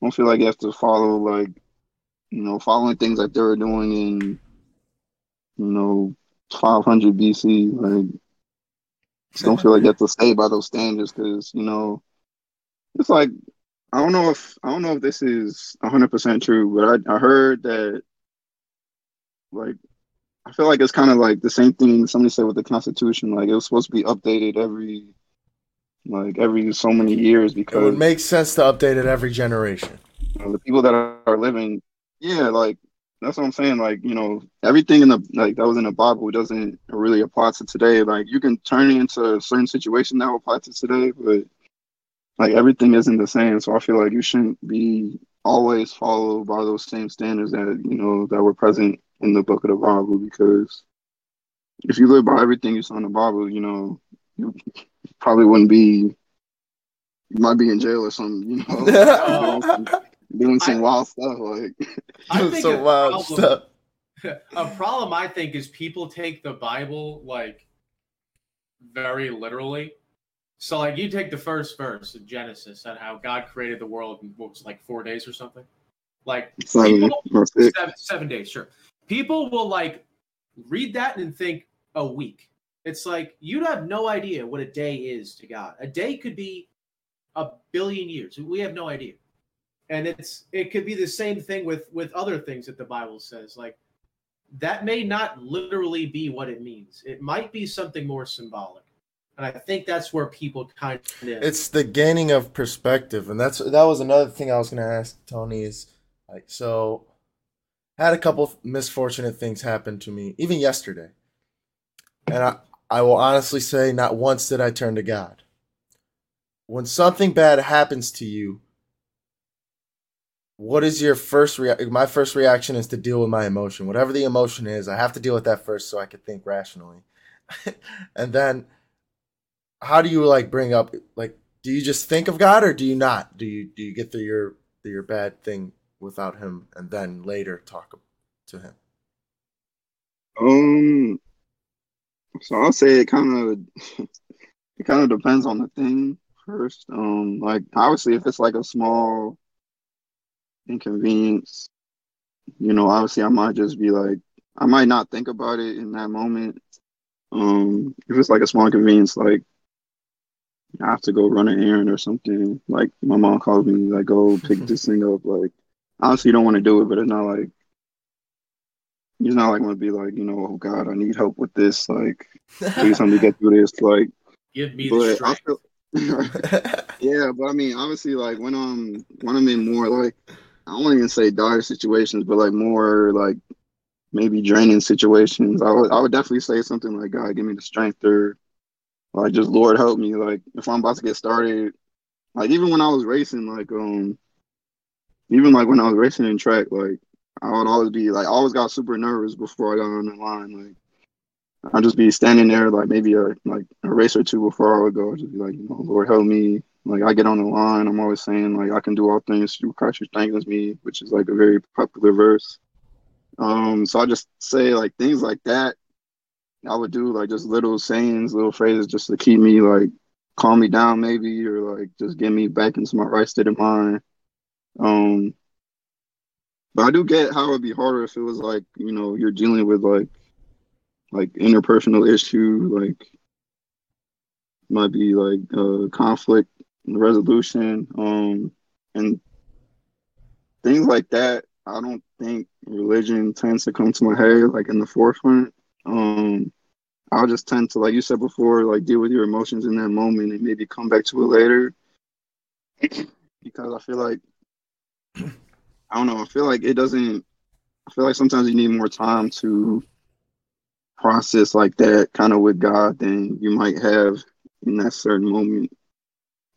don't feel like you have to follow like you know following things like they were doing in you know 500 bc like don't feel like you have to stay by those standards because you know it's like I don't know if I don't know if this is hundred percent true, but I I heard that like I feel like it's kind of like the same thing somebody said with the Constitution. Like it was supposed to be updated every like every so many years because It would make sense to update it every generation. you know, the people that are, are living, yeah, like that's what I'm saying. Like you know, everything in the like that was in the Bible doesn't really apply to today. Like you can turn it into a certain situation that will apply to today, but like everything isn't the same. So I feel like you shouldn't be always followed by those same standards that you know that were present in the book of the Bible because if you live by everything you saw in the Bible, you know, you probably wouldn't be you might be in jail or something, you know. doing some- doing some I- wild stuff like I think Some wild problem- stuff. a problem I think is people take the Bible like very literally. So like you take the first verse of Genesis and how God created the world in what was like four days or something. Like seven people, seven, seven days, sure. People will like read that and think a week. It's like you'd have no idea what a day is to God. A day could be a billion years. We have no idea. And it's it could be the same thing with with other things that the Bible says. Like that may not literally be what it means. It might be something more symbolic. And I think that's where people kind of It's the gaining of perspective, and that's that was another thing I was going to ask Tony. Is like so, had a couple misfortunate things happen to me even yesterday, and I I will honestly say, not once did I turn to God. When something bad happens to you, what is your first reaction? My first reaction is to deal with my emotion. Whatever the emotion is, I have to deal with that first so I can think rationally. and then how do you like bring up like do you just think of God or do you not? Do you do you get through your through your bad thing without him and then later talk to him? Um so I'll say it kind of it kind of depends on the thing first. Um like obviously if it's like a small inconvenience, you know, obviously I might just be like I might not think about it in that moment. Um if it's like a small inconvenience like I have to go run an errand or something. Like my mom calls me, like go pick this thing up. Like honestly, you don't want to do it, but it's not like it's not like gonna be like you know, oh God, I need help with this. Like please help me get through this. Like give me the strength. Feel, yeah, but I mean, obviously, like when I'm when I'm in more like I won't even say dire situations, but like more like maybe draining situations, I would I would definitely say something like God, give me the strength or like just Lord help me. Like if I'm about to get started, like even when I was racing, like um, even like when I was racing in track, like I would always be like I always got super nervous before I got on the line. Like I'd just be standing there like maybe a like a race or two before I would go, just be like, you know, Lord help me. Like I get on the line, I'm always saying like I can do all things through Christ who strengthens me, which is like a very popular verse. Um, so I just say like things like that I would do like just little sayings, little phrases just to keep me like calm me down maybe or like just get me back into my right state of mind. Um but I do get how it'd be harder if it was like, you know, you're dealing with like like interpersonal issue, like might be like uh conflict resolution, um and things like that. I don't think religion tends to come to my head like in the forefront. Um, I'll just tend to, like you said before, like deal with your emotions in that moment and maybe come back to it later. because I feel like I don't know. I feel like it doesn't. I feel like sometimes you need more time to process like that, kind of with God, than you might have in that certain moment.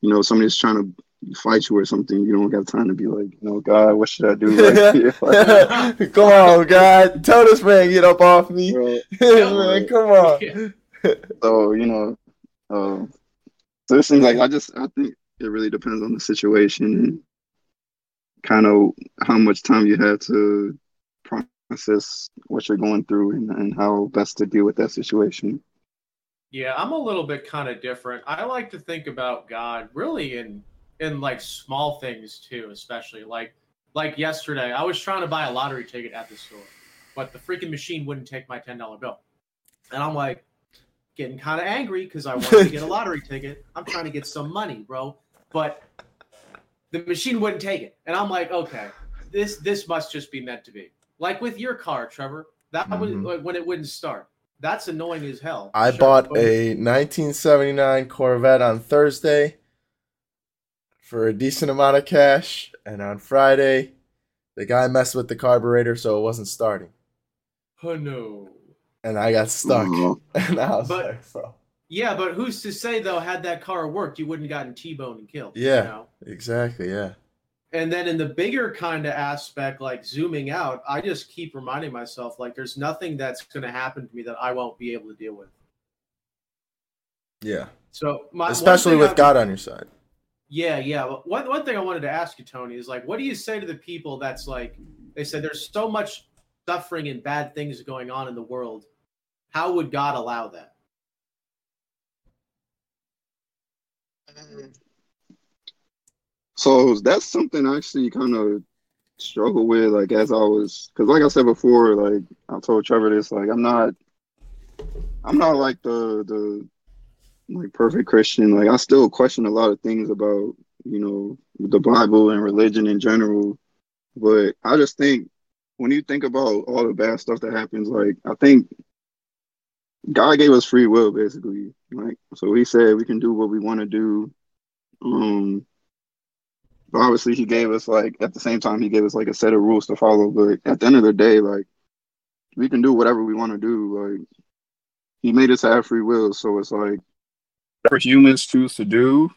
You know, somebody's trying to fight you or something, you don't have time to be like, you know, God, what should I do? Like, come on, God, tell this man get up off me, man. Come on. so you know, uh, so it seems like I just I think it really depends on the situation and kind of how much time you have to process what you're going through and, and how best to deal with that situation. Yeah, I'm a little bit kind of different. I like to think about God really in in like small things too, especially like like yesterday, I was trying to buy a lottery ticket at the store, but the freaking machine wouldn't take my ten dollar bill, and I'm like getting kind of angry because I wanted to get a lottery ticket. I'm trying to get some money, bro, but the machine wouldn't take it, and I'm like, okay, this this must just be meant to be. Like with your car, Trevor, that mm-hmm. was like when it wouldn't start. That's annoying as hell. I sure, bought a 1979 Corvette on Thursday for a decent amount of cash, and on Friday, the guy messed with the carburetor, so it wasn't starting. Oh no! And I got stuck, mm-hmm. and I was but, like, "So." Yeah, but who's to say though? Had that car worked, you wouldn't gotten T-boned and killed. Yeah, you know? exactly. Yeah. And then in the bigger kind of aspect, like zooming out, I just keep reminding myself, like, there's nothing that's going to happen to me that I won't be able to deal with. Yeah. So my especially with I, God on your side. Yeah, yeah. One one thing I wanted to ask you, Tony, is like, what do you say to the people that's like, they said there's so much suffering and bad things going on in the world. How would God allow that? Mm. So that's something I actually kind of struggle with, like as I was, because like I said before, like I told Trevor this, like I'm not, I'm not like the the like perfect Christian. Like I still question a lot of things about, you know, the Bible and religion in general. But I just think when you think about all the bad stuff that happens, like I think God gave us free will basically. Like so he said we can do what we want to do. Um but obviously he gave us like at the same time he gave us like a set of rules to follow. But at the end of the day, like we can do whatever we want to do. Like he made us have free will, so it's like for humans choose to do.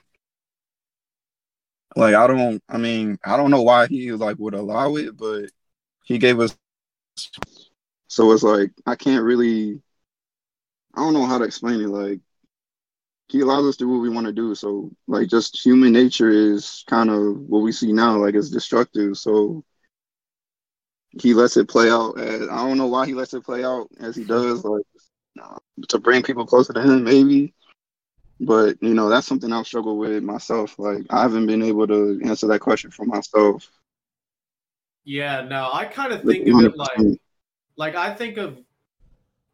Like I don't, I mean, I don't know why he like would allow it, but he gave us. So it's like I can't really. I don't know how to explain it. Like he allows us to do what we want to do. So like just human nature is kind of what we see now. Like it's destructive. So he lets it play out. As, I don't know why he lets it play out as he does. Like to bring people closer to him, maybe. But you know, that's something I've struggled with myself. Like I haven't been able to answer that question for myself. Yeah, no, I kind of think of it like, like I think of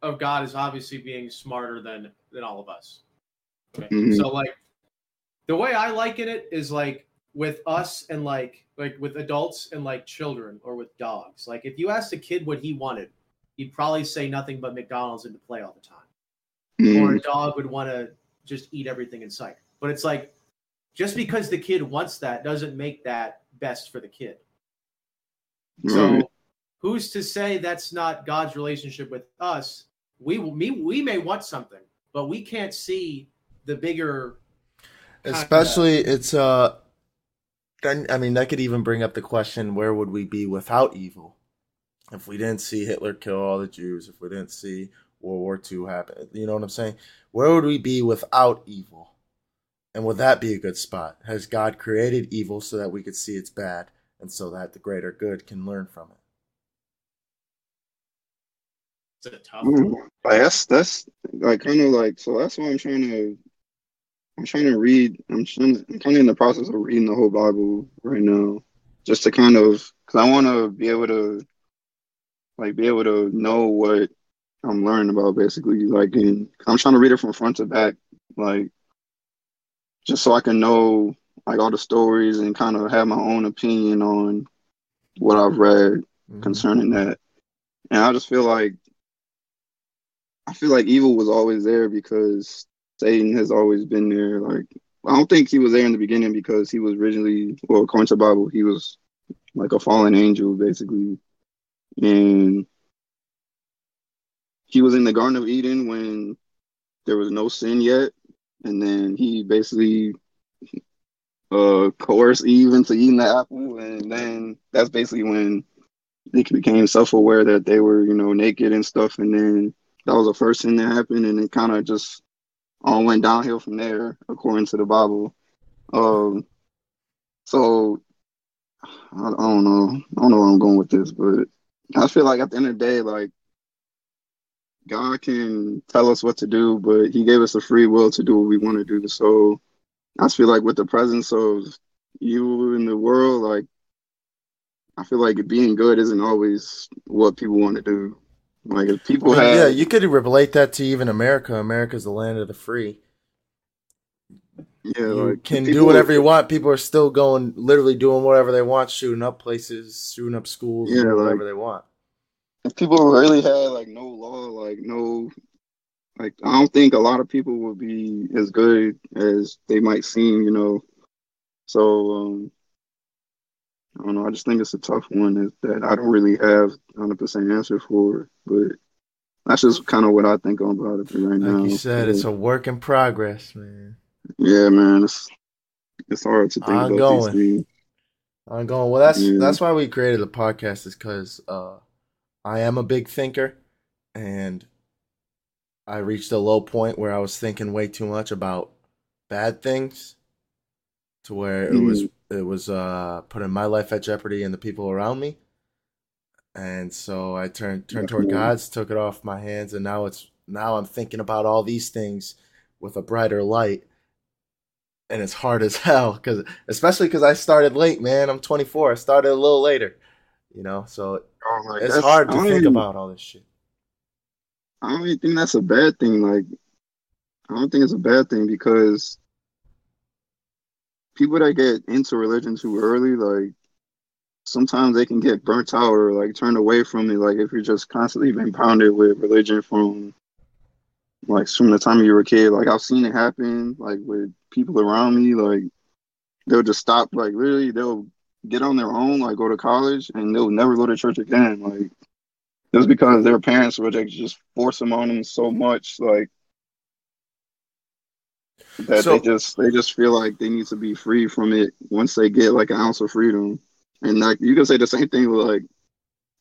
of God as obviously being smarter than than all of us. Okay? Mm-hmm. So like, the way I liken it is like with us and like like with adults and like children or with dogs. Like if you asked a kid what he wanted, he'd probably say nothing but McDonald's into play all the time. Mm. Or a dog would want to just eat everything in sight. But it's like just because the kid wants that doesn't make that best for the kid. So who's to say that's not God's relationship with us? We me we may want something, but we can't see the bigger especially it's uh then I mean that could even bring up the question where would we be without evil? if we didn't see Hitler kill all the Jews, if we didn't see World War II happened. you know what I'm saying? Where would we be without evil? And would that be a good spot? Has God created evil so that we could see it's bad and so that the greater good can learn from it? It's a tough mm, like that's that's like kind of like so that's why I'm trying to I'm trying to read I'm trying to, I'm kind of in the process of reading the whole Bible right now just to kind of because I want to be able to like be able to know what I'm learning about basically. Like, and I'm trying to read it from front to back, like just so I can know like all the stories and kind of have my own opinion on what I've read mm-hmm. concerning that. And I just feel like I feel like evil was always there because Satan has always been there. Like I don't think he was there in the beginning because he was originally well according to the Bible, he was like a fallen angel basically and he was in the Garden of Eden when there was no sin yet, and then he basically uh, coerced Eve into eating the apple, and then that's basically when they became self-aware that they were, you know, naked and stuff, and then that was the first thing that happened, and it kind of just all went downhill from there, according to the Bible. Um, so I, I don't know, I don't know where I'm going with this, but I feel like at the end of the day, like God can tell us what to do, but He gave us a free will to do what we want to do. So I feel like with the presence of you in the world, like I feel like being good isn't always what people want to do. Like if people I mean, have, yeah, you could relate that to even America. America's the land of the free. Yeah, you like, can do whatever you want. People are still going, literally doing whatever they want, shooting up places, shooting up schools, yeah, like, whatever they want. If people really had like no law, like no, like I don't think a lot of people would be as good as they might seem, you know. So um I don't know. I just think it's a tough one that I don't really have 100 percent answer for, but that's just kind of what I think about it right like now. Like you said, it's a work in progress, man. Yeah, man, it's it's hard to think Ongoing. about these things. Ongoing. Well, that's yeah. that's why we created the podcast is because uh, I am a big thinker, and I reached a low point where I was thinking way too much about bad things, to where mm-hmm. it was mm-hmm. it was uh, putting my life at jeopardy and the people around me. And so I turned turned toward God's, took it off my hands, and now it's now I'm thinking about all these things with a brighter light and it's hard as hell because especially because I started late, man. I'm 24. I started a little later, you know, so oh, it's hard to think even, about all this shit. I don't even think that's a bad thing. Like, I don't think it's a bad thing because people that get into religion too early, like, sometimes they can get burnt out or like turned away from it. Like, if you're just constantly being pounded with religion from like from the time you were a kid. Like I've seen it happen, like with people around me. Like they'll just stop. Like literally, they'll get on their own, like go to college, and they'll never go to church again. Like just because their parents would like, just force them on them so much, like that So- they just they just feel like they need to be free from it once they get like an ounce of freedom. And like you can say the same thing with like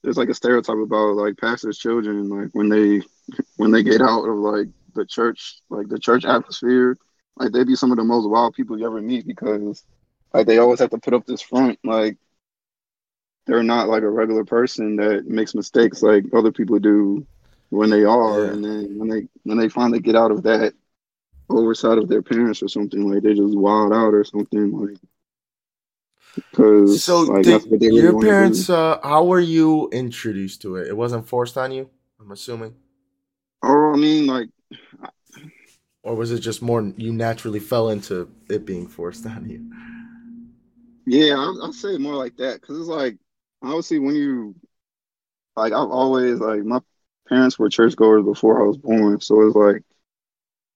there's like a stereotype about like pastors' children, like when they when they get out of like the church, like the church atmosphere, like they'd be some of the most wild people you ever meet because like they always have to put up this front, like they're not like a regular person that makes mistakes like other people do when they are, Yeah. and then when they when they finally get out of that oversight of their parents or something, like they just wild out or something, like So like, did really your parents? Uh, how were you introduced to it? It wasn't forced on you. I'm assuming, Oh, I mean, like or was it just more you naturally fell into it being forced on you? Yeah, I'll, I'll say more like that because it's like obviously when you like I've always like my parents were churchgoers before I was born, so it's like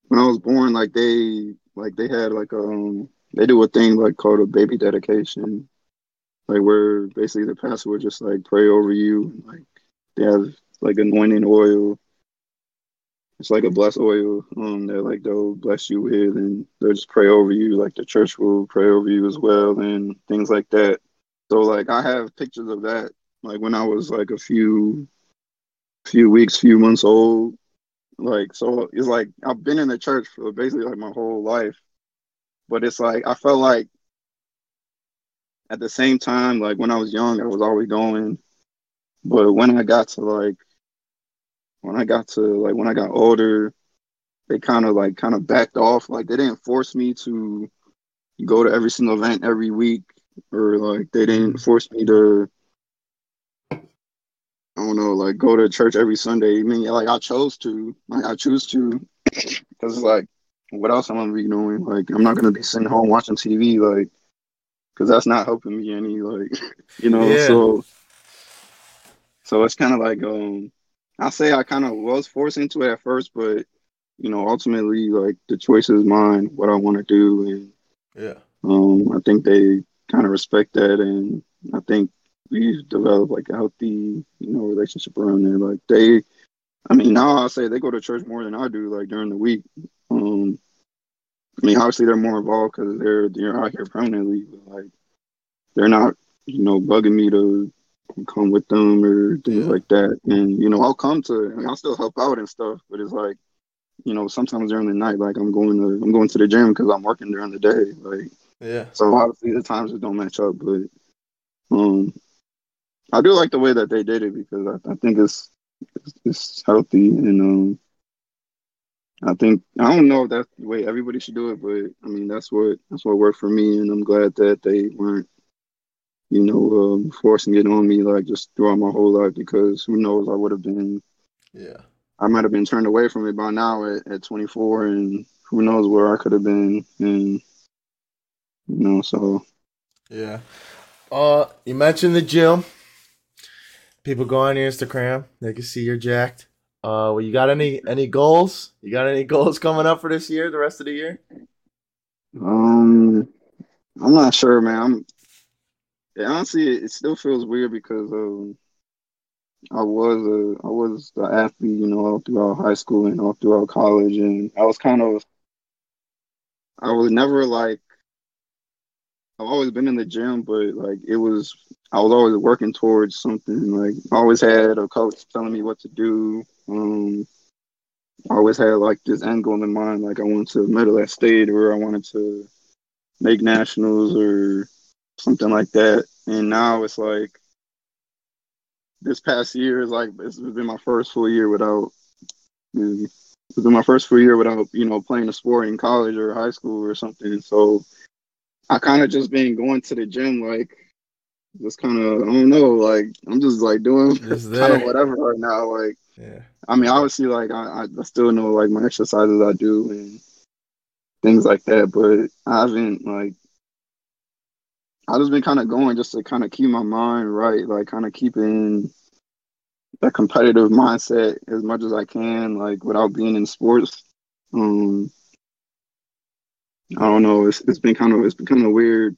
when I was born, like they like they had like um they do a thing like called a baby dedication, like where basically the pastor would just like pray over you, and, like they have like anointing oil. It's like a blessed oil um that like they'll bless you with and they'll just pray over you. Like the church will pray over you as well and things like that. So like I have pictures of that like when I was like a few few weeks, few months old. Like so it's like I've been in the church for basically like my whole life. But it's like I felt like at the same time, like when I was young, I was always going. But when I got to like when I got to like when I got older, they kind of like kind of backed off. Like they didn't force me to go to every single event every week, or like they didn't force me to. I don't know, like go to church every Sunday. I mean, like I chose to, like I choose to, because like, what else am I gonna be doing? Like I'm not gonna be sitting home watching TV, like, because that's not helping me any, like, you know. Yeah. So, so it's kind of like, um, I say I kind of was forced into it at first, but you know, ultimately, like the choice is mine, what I want to do, and Yeah. um, I think they kind of respect that, and I think we've developed like a healthy, you know, relationship around there. Like they, I mean, now I say they go to church more than I do, like during the week. Um, I mean, obviously they're more involved because they're they're out here permanently, but like they're not, you know, bugging me to come with them or things Yeah. like that. And you know, I'll come to, I mean, I'll still help out and stuff, but it's like, you know, sometimes during the night, like I'm going to, I'm going to the gym because I'm working during the day, like. Yeah. So obviously the times just don't match up, but um, I do like the way that they did it because I, I think it's, it's it's healthy and um, I think I don't know if that's the way everybody should do it, but I mean that's what that's what worked for me, and I'm glad that they weren't, you know, um, forcing it on me like just throughout my whole life because who knows I would have been Yeah. I might have been turned away from it by now at, at 24, and who knows where I could have been, and you know, so Yeah. Uh, you mentioned the gym. People go on your Instagram. They can see you're jacked. Uh, well, you got any any goals? You got any goals coming up for this year? The rest of the year? Um, I'm not sure, man. I'm yeah, honestly, it, still feels weird because um, I was a I was the athlete, you know, all throughout high school and all throughout college, and I was kind of I was never like I've always been in the gym, but like it was I was always working towards something. Like I always had a coach telling me what to do. Um, I always had like this goal in mind, like I wanted to medal at state or I wanted to make nationals or something like that. And now it's like this past year is like it's been my first full year without mm, it's been my first full year without, you know, playing a sport in college or high school or something. So I kind of just been going to the gym like just kind of I don't know, like I'm just like doing kind of whatever right now. Like Yeah. I mean, obviously, like I, I still know like my exercises I do and things like that, but I haven't like I just been kind of going just to kind of keep my mind right, like kind of keeping that competitive mindset as much as I can, like without being in sports. Um, I don't know. It's it's been kind of it's become a weird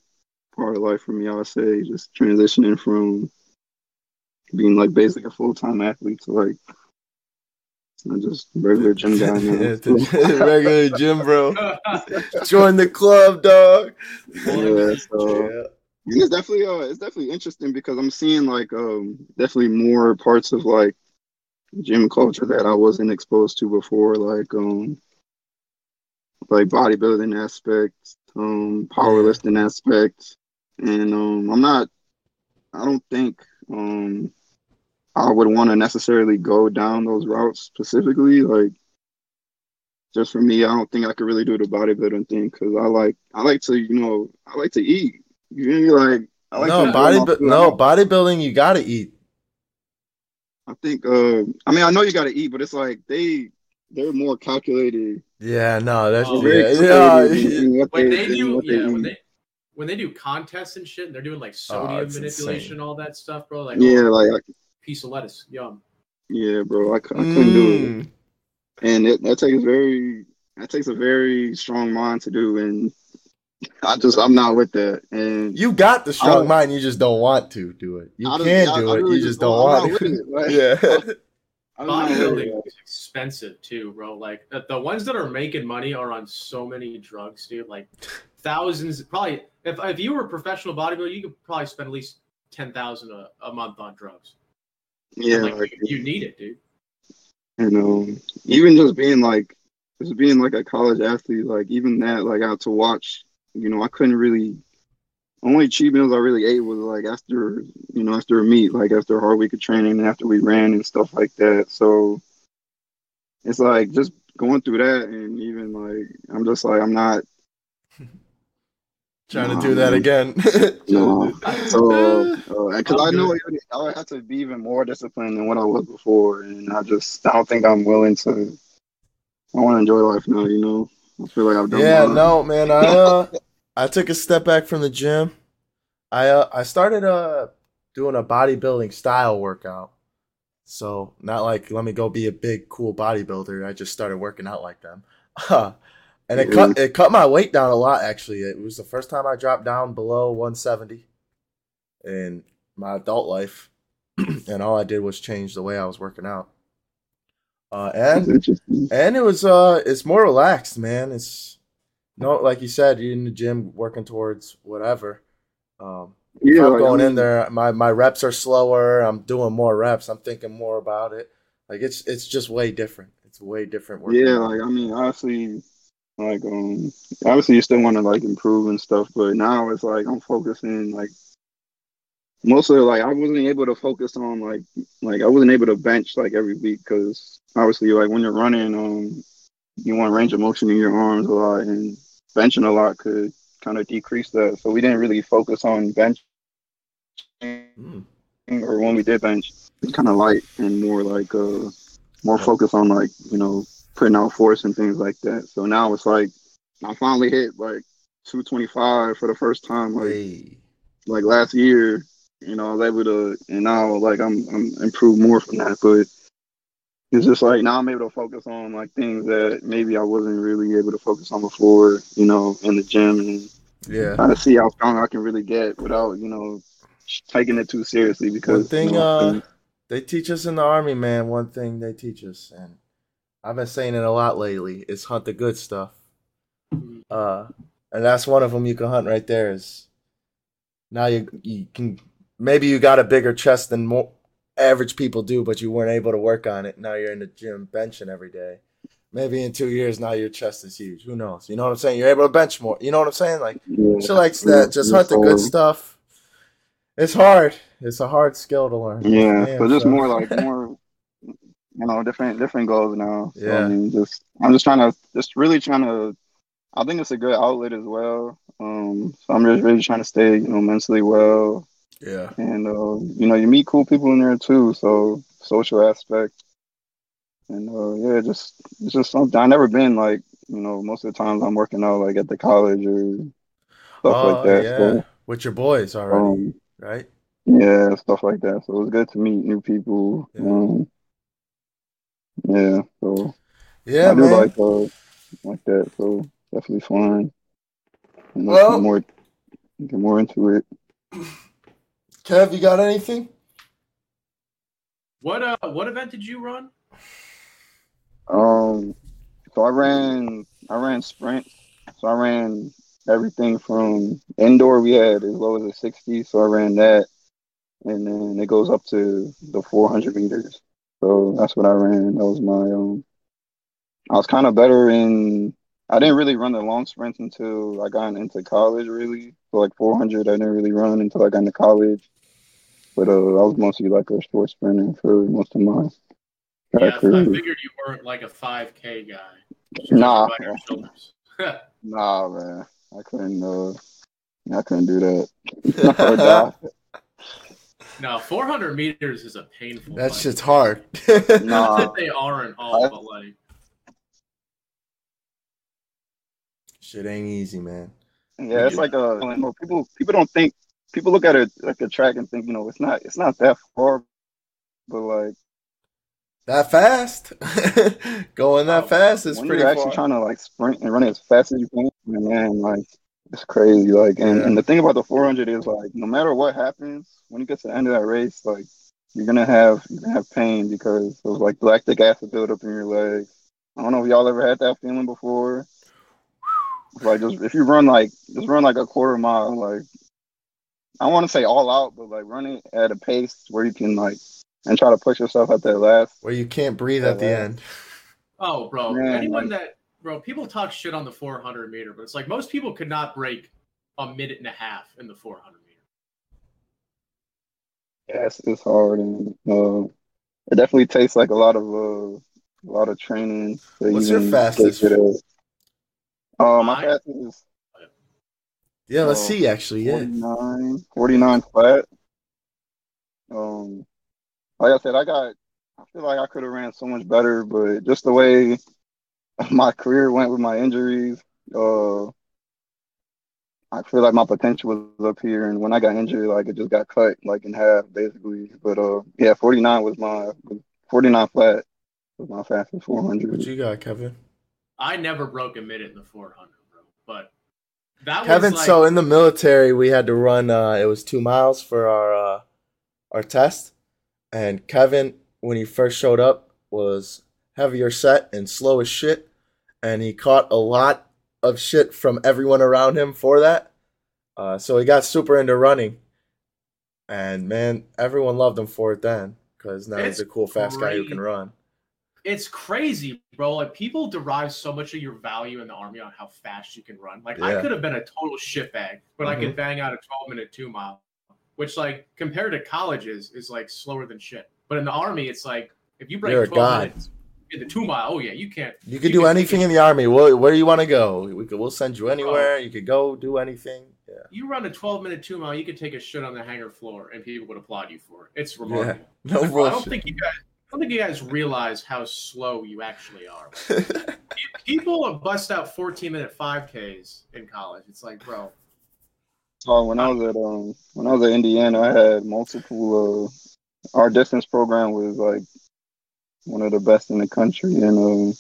part of life for me. I would say just transitioning from being like basically a full time athlete to like not just regular gym guy. Yeah, to- regular gym bro. Join the club, dog. yeah, so Yeah. And it's definitely uh it's definitely interesting because I'm seeing like um definitely more parts of like gym culture that I wasn't exposed to before, like um like bodybuilding aspects, um powerlifting aspects. And um I'm not I don't think um I would want to necessarily go down those routes specifically. Like just for me, I don't think I could really do the bodybuilding thing because I like I like to, you know, I like to eat. You feel? Like I like no body, enjoy no bodybuilding. You gotta eat. I think. Uh, I mean, I know you got to eat, but it's like they they're more calculated. Yeah, no, that's Oh, very yeah, yeah. what when they, they do what they yeah when they when they do contests and shit and they're doing like sodium Oh, manipulation insane. all that stuff bro like yeah, oh, like I, piece of lettuce yum yeah, bro, I, I couldn't do it, Mm. and it, that takes very that takes a very strong mind to do, and I just I'm not with that, and You got the strong I- mind. You just don't want to do it. You I don't- can I- do I it. really you just don't want with to. it, like, yeah. I'm not with bodybuilding it. is expensive too bro like the, the ones that are making money are on so many drugs dude like thousands probably if, if you were a professional bodybuilder you could probably spend at least 10000 a a month on drugs Yeah, like, like, you, you need it dude you know, even just being like, just being like a college athlete, like even that, like out to watch, you know, I couldn't really. Only cheat meals I really ate was like after, you know, after a meet, like after a hard week of training, and after we ran and stuff like that. So it's like just going through that, and even like I'm just like I'm not, Trying to do that man. again. No. so uh, because I'm I know. I would have to be even more disciplined than what I was before, and I just I don't think I'm willing to. I want to enjoy life now, you know. I feel like I've done. yeah, no, man. I uh, I took a step back from the gym. I uh, I started uh doing a bodybuilding style workout. So not like let me go be a big cool bodybuilder. I just started working out like them. and it cut it cut my weight down a lot. Actually, it was the first time I dropped down below 170 in my adult life, and all I did was change the way I was working out. Uh, and and it was uh it's more relaxed man. It's no like you said you're in the gym working towards whatever. Um Yeah, i'm going I in there my my reps are slower i'm doing more reps i'm thinking more about it. Like it's it's just way different. It's way different Yeah, like I mean, honestly, like um, obviously you still want to like improve and stuff, but now it's like I'm focusing like mostly like I wasn't able to focus on like like I wasn't able to bench like every week because obviously like when you're running, um, you want range of motion in your arms a lot, and benching a lot could kind of decrease that. So we didn't really focus on bench Mm. or when we did bench, it's kind of light and more like uh more focused on like you know putting out force and things like that. So now it's like I finally hit like 225 for the first time like Hey. like last year. You know, I was able to, and now like I'm I'm improved more from that. But it's just like now I'm able to focus on like things that maybe I wasn't really able to focus on before. You know, in the gym and yeah trying to see how strong I can really get without you know taking it too seriously. Because one thing you know, uh they teach us in the army man one thing they teach us and i've been saying it a lot lately is hunt the good stuff uh and that's one of them you can hunt right there is now you you can maybe you got a bigger chest than more average people do but you weren't able to work on it now you're in the gym benching every day maybe in two years now your chest is huge who knows you know what i'm saying you're able to bench more you know what i'm saying like yeah, shit like Yeah, that just hunt the good stuff it's hard it's a hard skill to learn yeah, Damn, but just son. more like more. You know, different different goals now. So, Yeah. I mean, just I'm just trying to just really trying to. I think it's a good outlet as well. Um, so I'm just really trying to stay, you know, mentally well, yeah and uh, you know, you meet cool people in there too. So social aspect, and uh, yeah, just it's just something I've never been like. You know, most of the times I'm working out like at the college or stuff oh like that. yeah So, with your boys already um, right yeah, stuff like that. So it was good to meet new people. Yeah. Um, yeah, so yeah I do man like uh like that. So definitely fun. And Well- get more get more into it. kev you got anything What uh what event did you run? Um, so I ran, I ran sprint. So I ran everything from indoor. We had as low as a sixty, so I ran that, and then it goes up to the four hundred meters. So that's what I ran. That was my um. I was kind of better in. I didn't really run the long sprints until I got into college. Really, so like four hundred, I didn't really run until I got into college. But uh, I was mostly like a short sprinter for most of my Yeah, I figured you weren't like a 5K guy. Nah, Right on your shoulders. nah, man. I couldn't. Uh, I couldn't do that. Or die. no, 400 meters is a painful. That fight. shit's hard. Not Nah. that they aren't all, I- but like Shit ain't easy, man. Yeah, it's like a you know, people. People don't think. People look at it like a track and think, you know, it's not. It's not that far. But like That fast? Going that fast is pretty you're actually far. trying to like sprint and run as fast as you can, man, like it's crazy. Like, and, Yeah. and the thing about the 400 is like, no matter what happens, when you get to the end of that race, like you're gonna have you're gonna have pain because of like lactic acid buildup in your legs. I don't know if y'all ever had that feeling before. Like, just if you run like just run like a quarter mile, like I want to say all out, but like running at a pace where you can like and try to push yourself at that last. Where you can't breathe at the Yeah. end. Oh, bro. Man, Anyone like- that, bro, people talk shit on the 400 meter, but it's like most people could not break a minute and a half in the 400 meter. Yes, it's hard, and uh, it definitely takes like a lot of uh, a lot of training. To What's your even fastest? get good at it. Uh, my Mine? fastest is Yeah, let's see actually. Yeah. 49, 49 flat. Um, like I said, I got. I feel like I could have ran so much better, but just the way my career went with my injuries, uh, I feel like my potential was up here, and when I got injured, like it just got cut like in half, basically. But uh, yeah, 49 was my 49 flat was my fastest 400. What you got, Kevin? I never broke a minute in the 400, bro. But that Kevin, like, so in the military we had to run uh it was two miles for our uh our test. And Kevin, when he first showed up, was heavier set and slow as shit. And he caught a lot of shit from everyone around him for that. Uh so he got super into running. And man, everyone loved him for it then. Because now It's he's a cool fast guy who can run. It's crazy, bro. Like people derive so much of your value in the army on how fast you can run. Like I could have been a total shitbag, but I Mhm. could bang out a 12 minute two mile, which like compared to colleges is like slower than shit. But in the army, it's like if you break You're 12 god. minutes in the two mile, oh yeah, you can't. You could do anything in the army. Where, where do you want to go? We could, we'll send you anywhere. You could go do anything. Yeah. You run a 12 minute two mile, you could take a shit on the hangar floor, and people would applaud you for it. It's remarkable. No I don't think you guys. I don't think you guys realize how slow you actually are. People bust out 14 minute 5Ks in college. It's like, bro, So when I was at um when I was at Indiana, I had multiple. Uh, our distance program was like one of the best in the country, and um,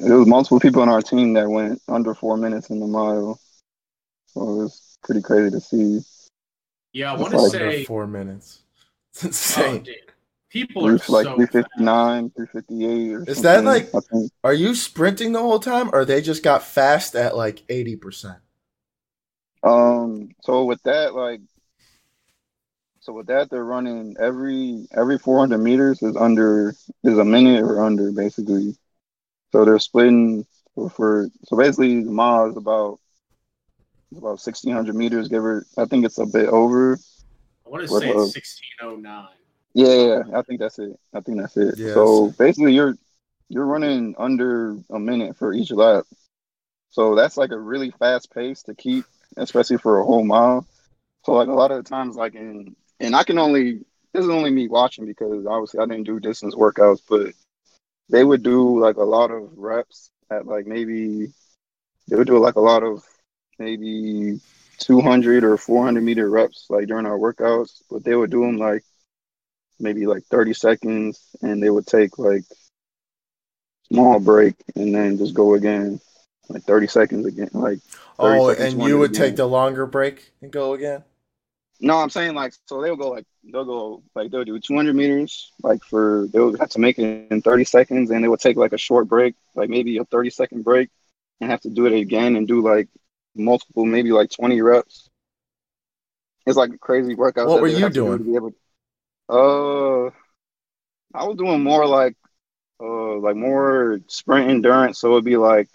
there was multiple people on our team that went under four minutes in the mile. So it was pretty crazy to see. yeah, I want to like say, four minutes. It's oh, insane. dude, people are Three- like so three fast. fifty nine, three fifty eight, or Is that like- Are you sprinting the whole time, or they just got fast at like eighty percent? Um. So with that, like, so with that, they're running every every 400 meters is under is a minute or under basically. So they're splitting for, for so basically the mile is about it's about 1600 meters. Give or I think it's a bit over. I want to say up? 1609. Yeah, I think that's it. I think that's it. Yes. So basically, you're you're running under a minute for each lap. So that's like a really fast pace to keep, especially for a whole mile. So like a lot of the times, like in and I can only this is only me watching because obviously I didn't do distance workouts, but they would do like a lot of reps at like maybe they would do like a lot of maybe 200 or 400 meter reps like during our workouts, but they would do them like maybe like 30 seconds and they would take like small break and then just go again like 30 seconds again like Oh, and you would again. take the longer break and go again. no i'm saying like so they'll go like they'll go like they'll do 200 meters like for they'll have to make it in 30 seconds and they would take like a short break like maybe a 30 second break and have to do it again and do like multiple maybe like 20 reps it's like a crazy workout What were you to doing? to be able uh i was doing more like uh like more sprint endurance so it'd be like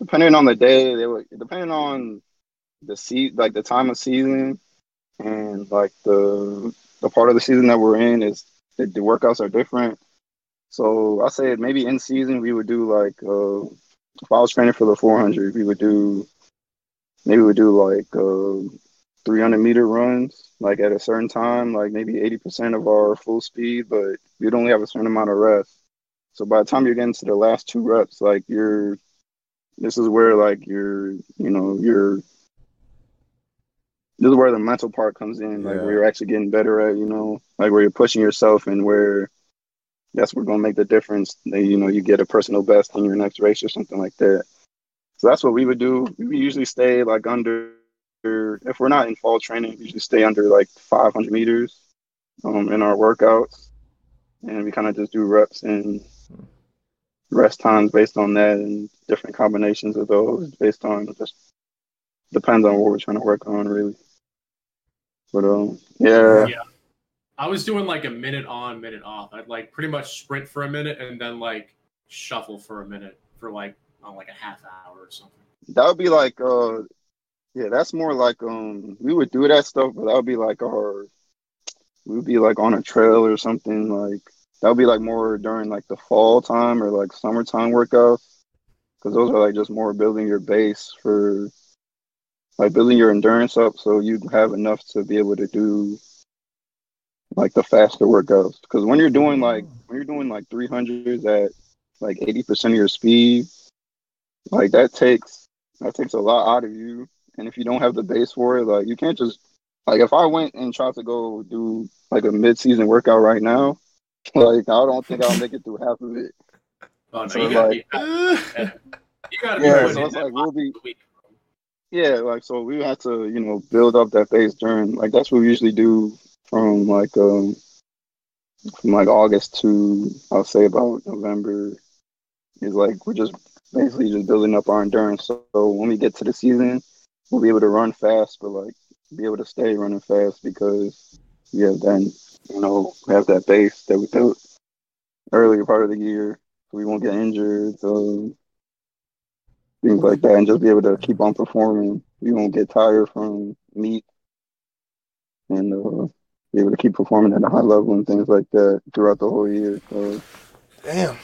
depending on the day they would depending on the sea like the time of season and like the the part of the season that we're in is the, the workouts are different. So I said maybe in season we would do like uh, if I was training for the 400, we would do maybe we would do like uh, 300 meter runs like at a certain time, like maybe 80% of our full speed, but you'd only have a certain amount of rest. So by the time you're getting to the last two reps, like you're this is where like you're you know you're this is where the mental part comes in, like Yeah. where you're actually getting better at, you know, like where you're pushing yourself and where that's what's gonna make the difference. That, you know, you get a personal best in your next race or something like that. So that's what we would do. We would usually stay like under if we're not in fall training, we usually stay under like 500 meters um, in our workouts, and we kind of just do reps and rest times based on that, and different combinations of those based on just depends on what we're trying to work on, really. But um, yeah, Yeah. I was doing like a minute on, minute off. I'd like pretty much sprint for a minute and then like shuffle for a minute for like on like a half hour or something. that would be like uh, yeah, that's more like um, we would do that stuff, but that would be like our, we would be like on a trail or something like that would be like more during like the fall time or like summertime workouts, because those are like just more building your base for like building your endurance up so you have enough to be able to do like the faster workouts. Because when you're doing like when you're doing like 300s at like 80% of your speed like that takes that takes a lot out of you and if you don't have the base for it like you can't just like if i went and tried to go do like a mid-season workout right now like i don't think i'll make it through half of it Oh no, So, you gotta like- be you gotta be yeah so it's like we'll be. Yeah, like so we had to, you know, build up that base during like that's what we usually do from like um from like August to I'll say about November is like we're just basically just building up our endurance. So when we get to the season, we'll be able to run fast, but like be able to stay running fast because we have then you know we have that base that we built earlier part of the year. So we won't get injured. So things like that, and just be able to keep on performing. We won't get tired from meet, and uh, be able to keep performing at a high level and things like that throughout the whole year. So Damn.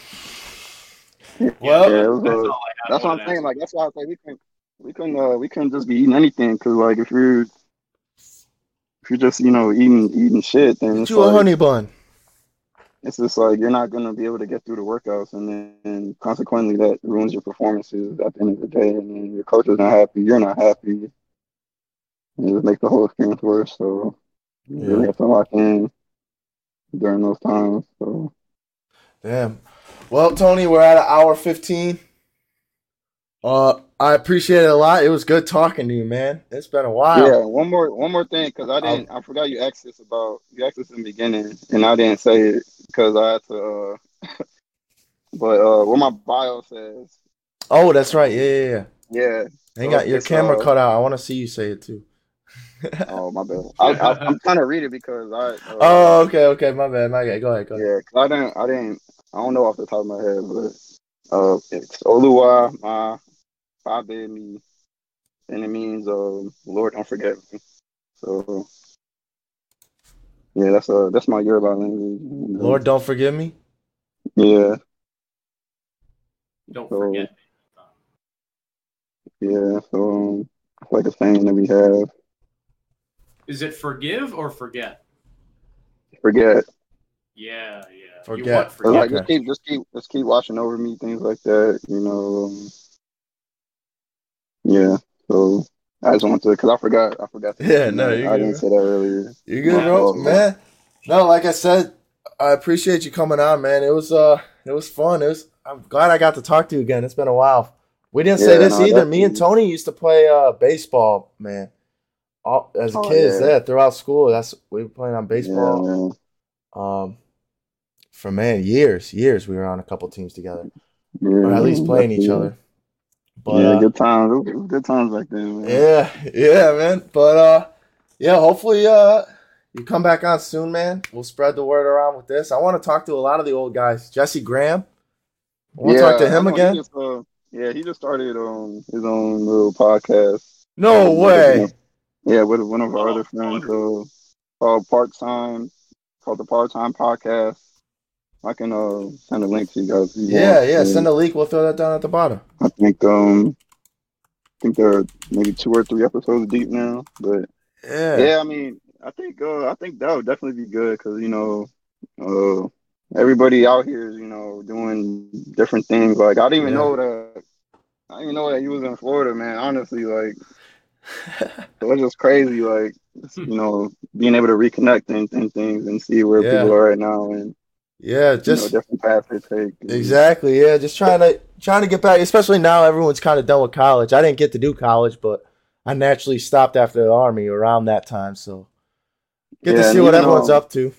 yeah, Well, it was, That's uh, all I that's what I'm saying. Like that's why I say we couldn't we couldn't uh, we couldn't just be eating anything because like if you're if you're just you know eating eating shit, then it's you a like, honey bun. it's just like you're not gonna be able to get through the workouts, and then and consequently that ruins your performances at the end of the day. And then your coach is not happy, you're not happy, and it just makes the whole experience worse. So you really have to lock in during those times. So Damn. Well, Tony, we're at an hour fifteen. Uh, I appreciate it a lot. It was good talking to you, man. It's been a while. yeah, one more one more thing because I didn't I forgot you asked this about you asked this in the beginning, and I didn't say it because I had to. Uh, but uh, what my bio says, Oh, that's right. Yeah, yeah, yeah. yeah. Ain't So got your camera uh, cut out. I want to see you say it too. Oh my bad. I, I, I'm trying to read it because I. Uh, Oh, okay, okay. My bad. My bad. Go ahead. Go ahead. Yeah, 'cause I didn't, I didn't, I don't know off the top of my head, but uh, it's Oluwa Ma Fabe me, and it means um, Lord don't forget me. So yeah, that's uh, that's my Yoruba language. And, Lord, don't forgive me. Yeah, Don't So- forget. Me. Yeah. So um, it's like a saying that we have. Is it forgive or forget? Forget. Yeah, yeah. Forget. You want forget. like Okay. just keep, just keep, just keep watching over me, things like that. You know. Um, yeah. So I just wanted to, cause I forgot, I forgot. to- Yeah, no, you're I good, didn't say that earlier. You good, Yeah. bro? Man. No, like I said, I appreciate you coming on, man. It was uh it was fun. It was I'm glad I got to talk to you again. It's been a while. We didn't say this no, either. Me and. Tony used to play uh baseball, man. all as Oh, kids, yeah. yeah. throughout school. That's we were playing on Yeah, baseball. man. Um, for man, years, years we were on a couple teams together, Yeah, or at least playing each other. But yeah, uh, good times. It was- it was good times back then, man. yeah, yeah, man. But uh, yeah, hopefully uh, you come back on soon, man. We'll spread the word around with this. I want to talk to a lot of the old guys. Jesse Graham. I want to talk to him know he again. just, uh, yeah, he just started um his own little podcast. No way. Yeah, with one of our other friends, uh, called Part Time, called the Part Time Podcast. I can uh send a link to you guys. you Yeah, want. yeah. Send a link. We'll throw that down at the bottom. I think um, I think they're maybe two or three episodes deep now, but Yeah. yeah, I mean, I think uh, I think that would definitely be good because you know, uh, everybody out here is you know doing different things. Like I didn't even Yeah. know that. I didn't even know that you was in Florida, man. Honestly, like it was just crazy. Like you know, being able to reconnect and, and things and see where Yeah. people are right now and yeah. you know Just different they take. exactly. Yeah. Just trying to trying to get back. Especially now, everyone's kind of done with college. I didn't get to do college, but I naturally stopped after the army around that time. So get to see what everyone's um, up to.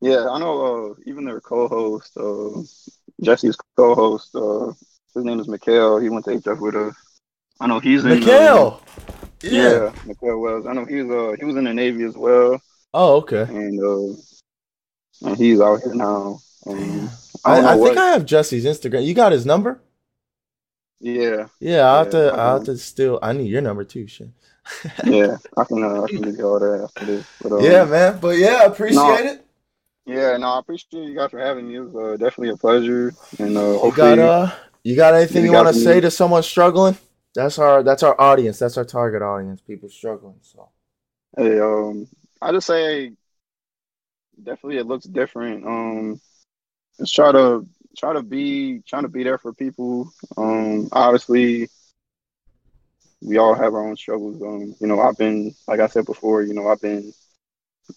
Yeah, I know. Uh, even their co-host, uh, Jesse's co-host, uh, his name is Mikhail. He went to HF with us. I know he's in. uh, Mikhail. yeah, Yeah. Mikhail Wells. I know he was. Uh, he was in the Navy as well, Oh, okay. and uh, and he's out here now. Um, I I, I think I have Jesse's Instagram. You got his number? yeah, Yeah, I'll have to. I I'll have to still. I need your number too. Shit. yeah. I can. Uh, I can give you all that after this. But, um, yeah, man. But yeah, appreciate No, it. Yeah. No, I appreciate you guys for having me. It was uh, definitely a pleasure, and uh, You got uh, you got anything you you want to say to someone struggling? That's our that's our audience. That's our target audience. People struggling. So Hey, um, I just say definitely it looks different. Um, just try to try to be trying to be there for people. Um, obviously, we all have our own struggles. Um, you know, I've been like I said before. You know, I've been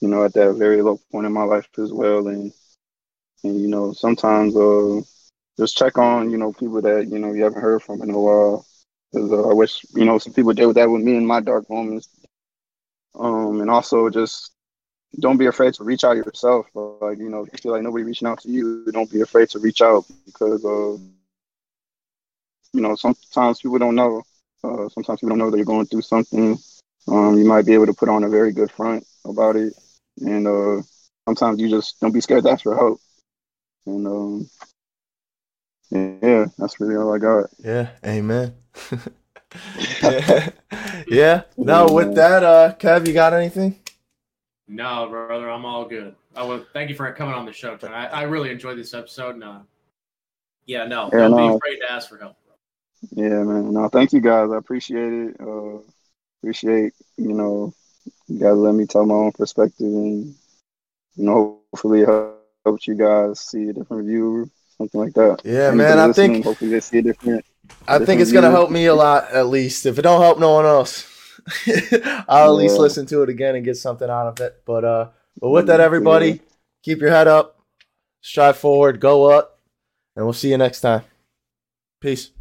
you know at that very low point in my life as well, and and you know sometimes uh just check on you know people that you know you haven't heard from in a while. Because uh, I wish you know some people did that with me in my dark moments. Um, and also just don't be afraid to reach out yourself. But, Like you know, if you feel like nobody reaching out to you, don't be afraid to reach out because uh, you know sometimes people don't know. Uh, sometimes people don't know that you're going through something. Um, you might be able to put on a very good front about it, and uh, sometimes you just don't be scared to ask for help. And um, yeah, that's really all I got. yeah, amen. yeah. yeah. No, with that, uh, Kev, you got anything? No, brother, I'm all good. I will thank you for coming on the show tonight. I, I really enjoyed this episode. And, uh, yeah, no, Yeah, don't be afraid to ask for help. Yeah, man. No, thank you guys. I appreciate it. Uh, appreciate you know you guys let me tell my own perspective and you know hopefully it helps you guys see a different view, something like that. Yeah, Anybody man. I think hopefully they see a different. I think different it's gonna help me a lot, at least. If it don't help no one else, I'll at least Yeah. listen to it again and get something out of it. But uh, but with that, Yeah. everybody, keep your head up, strive forward, go up, and we'll see you next time. Peace.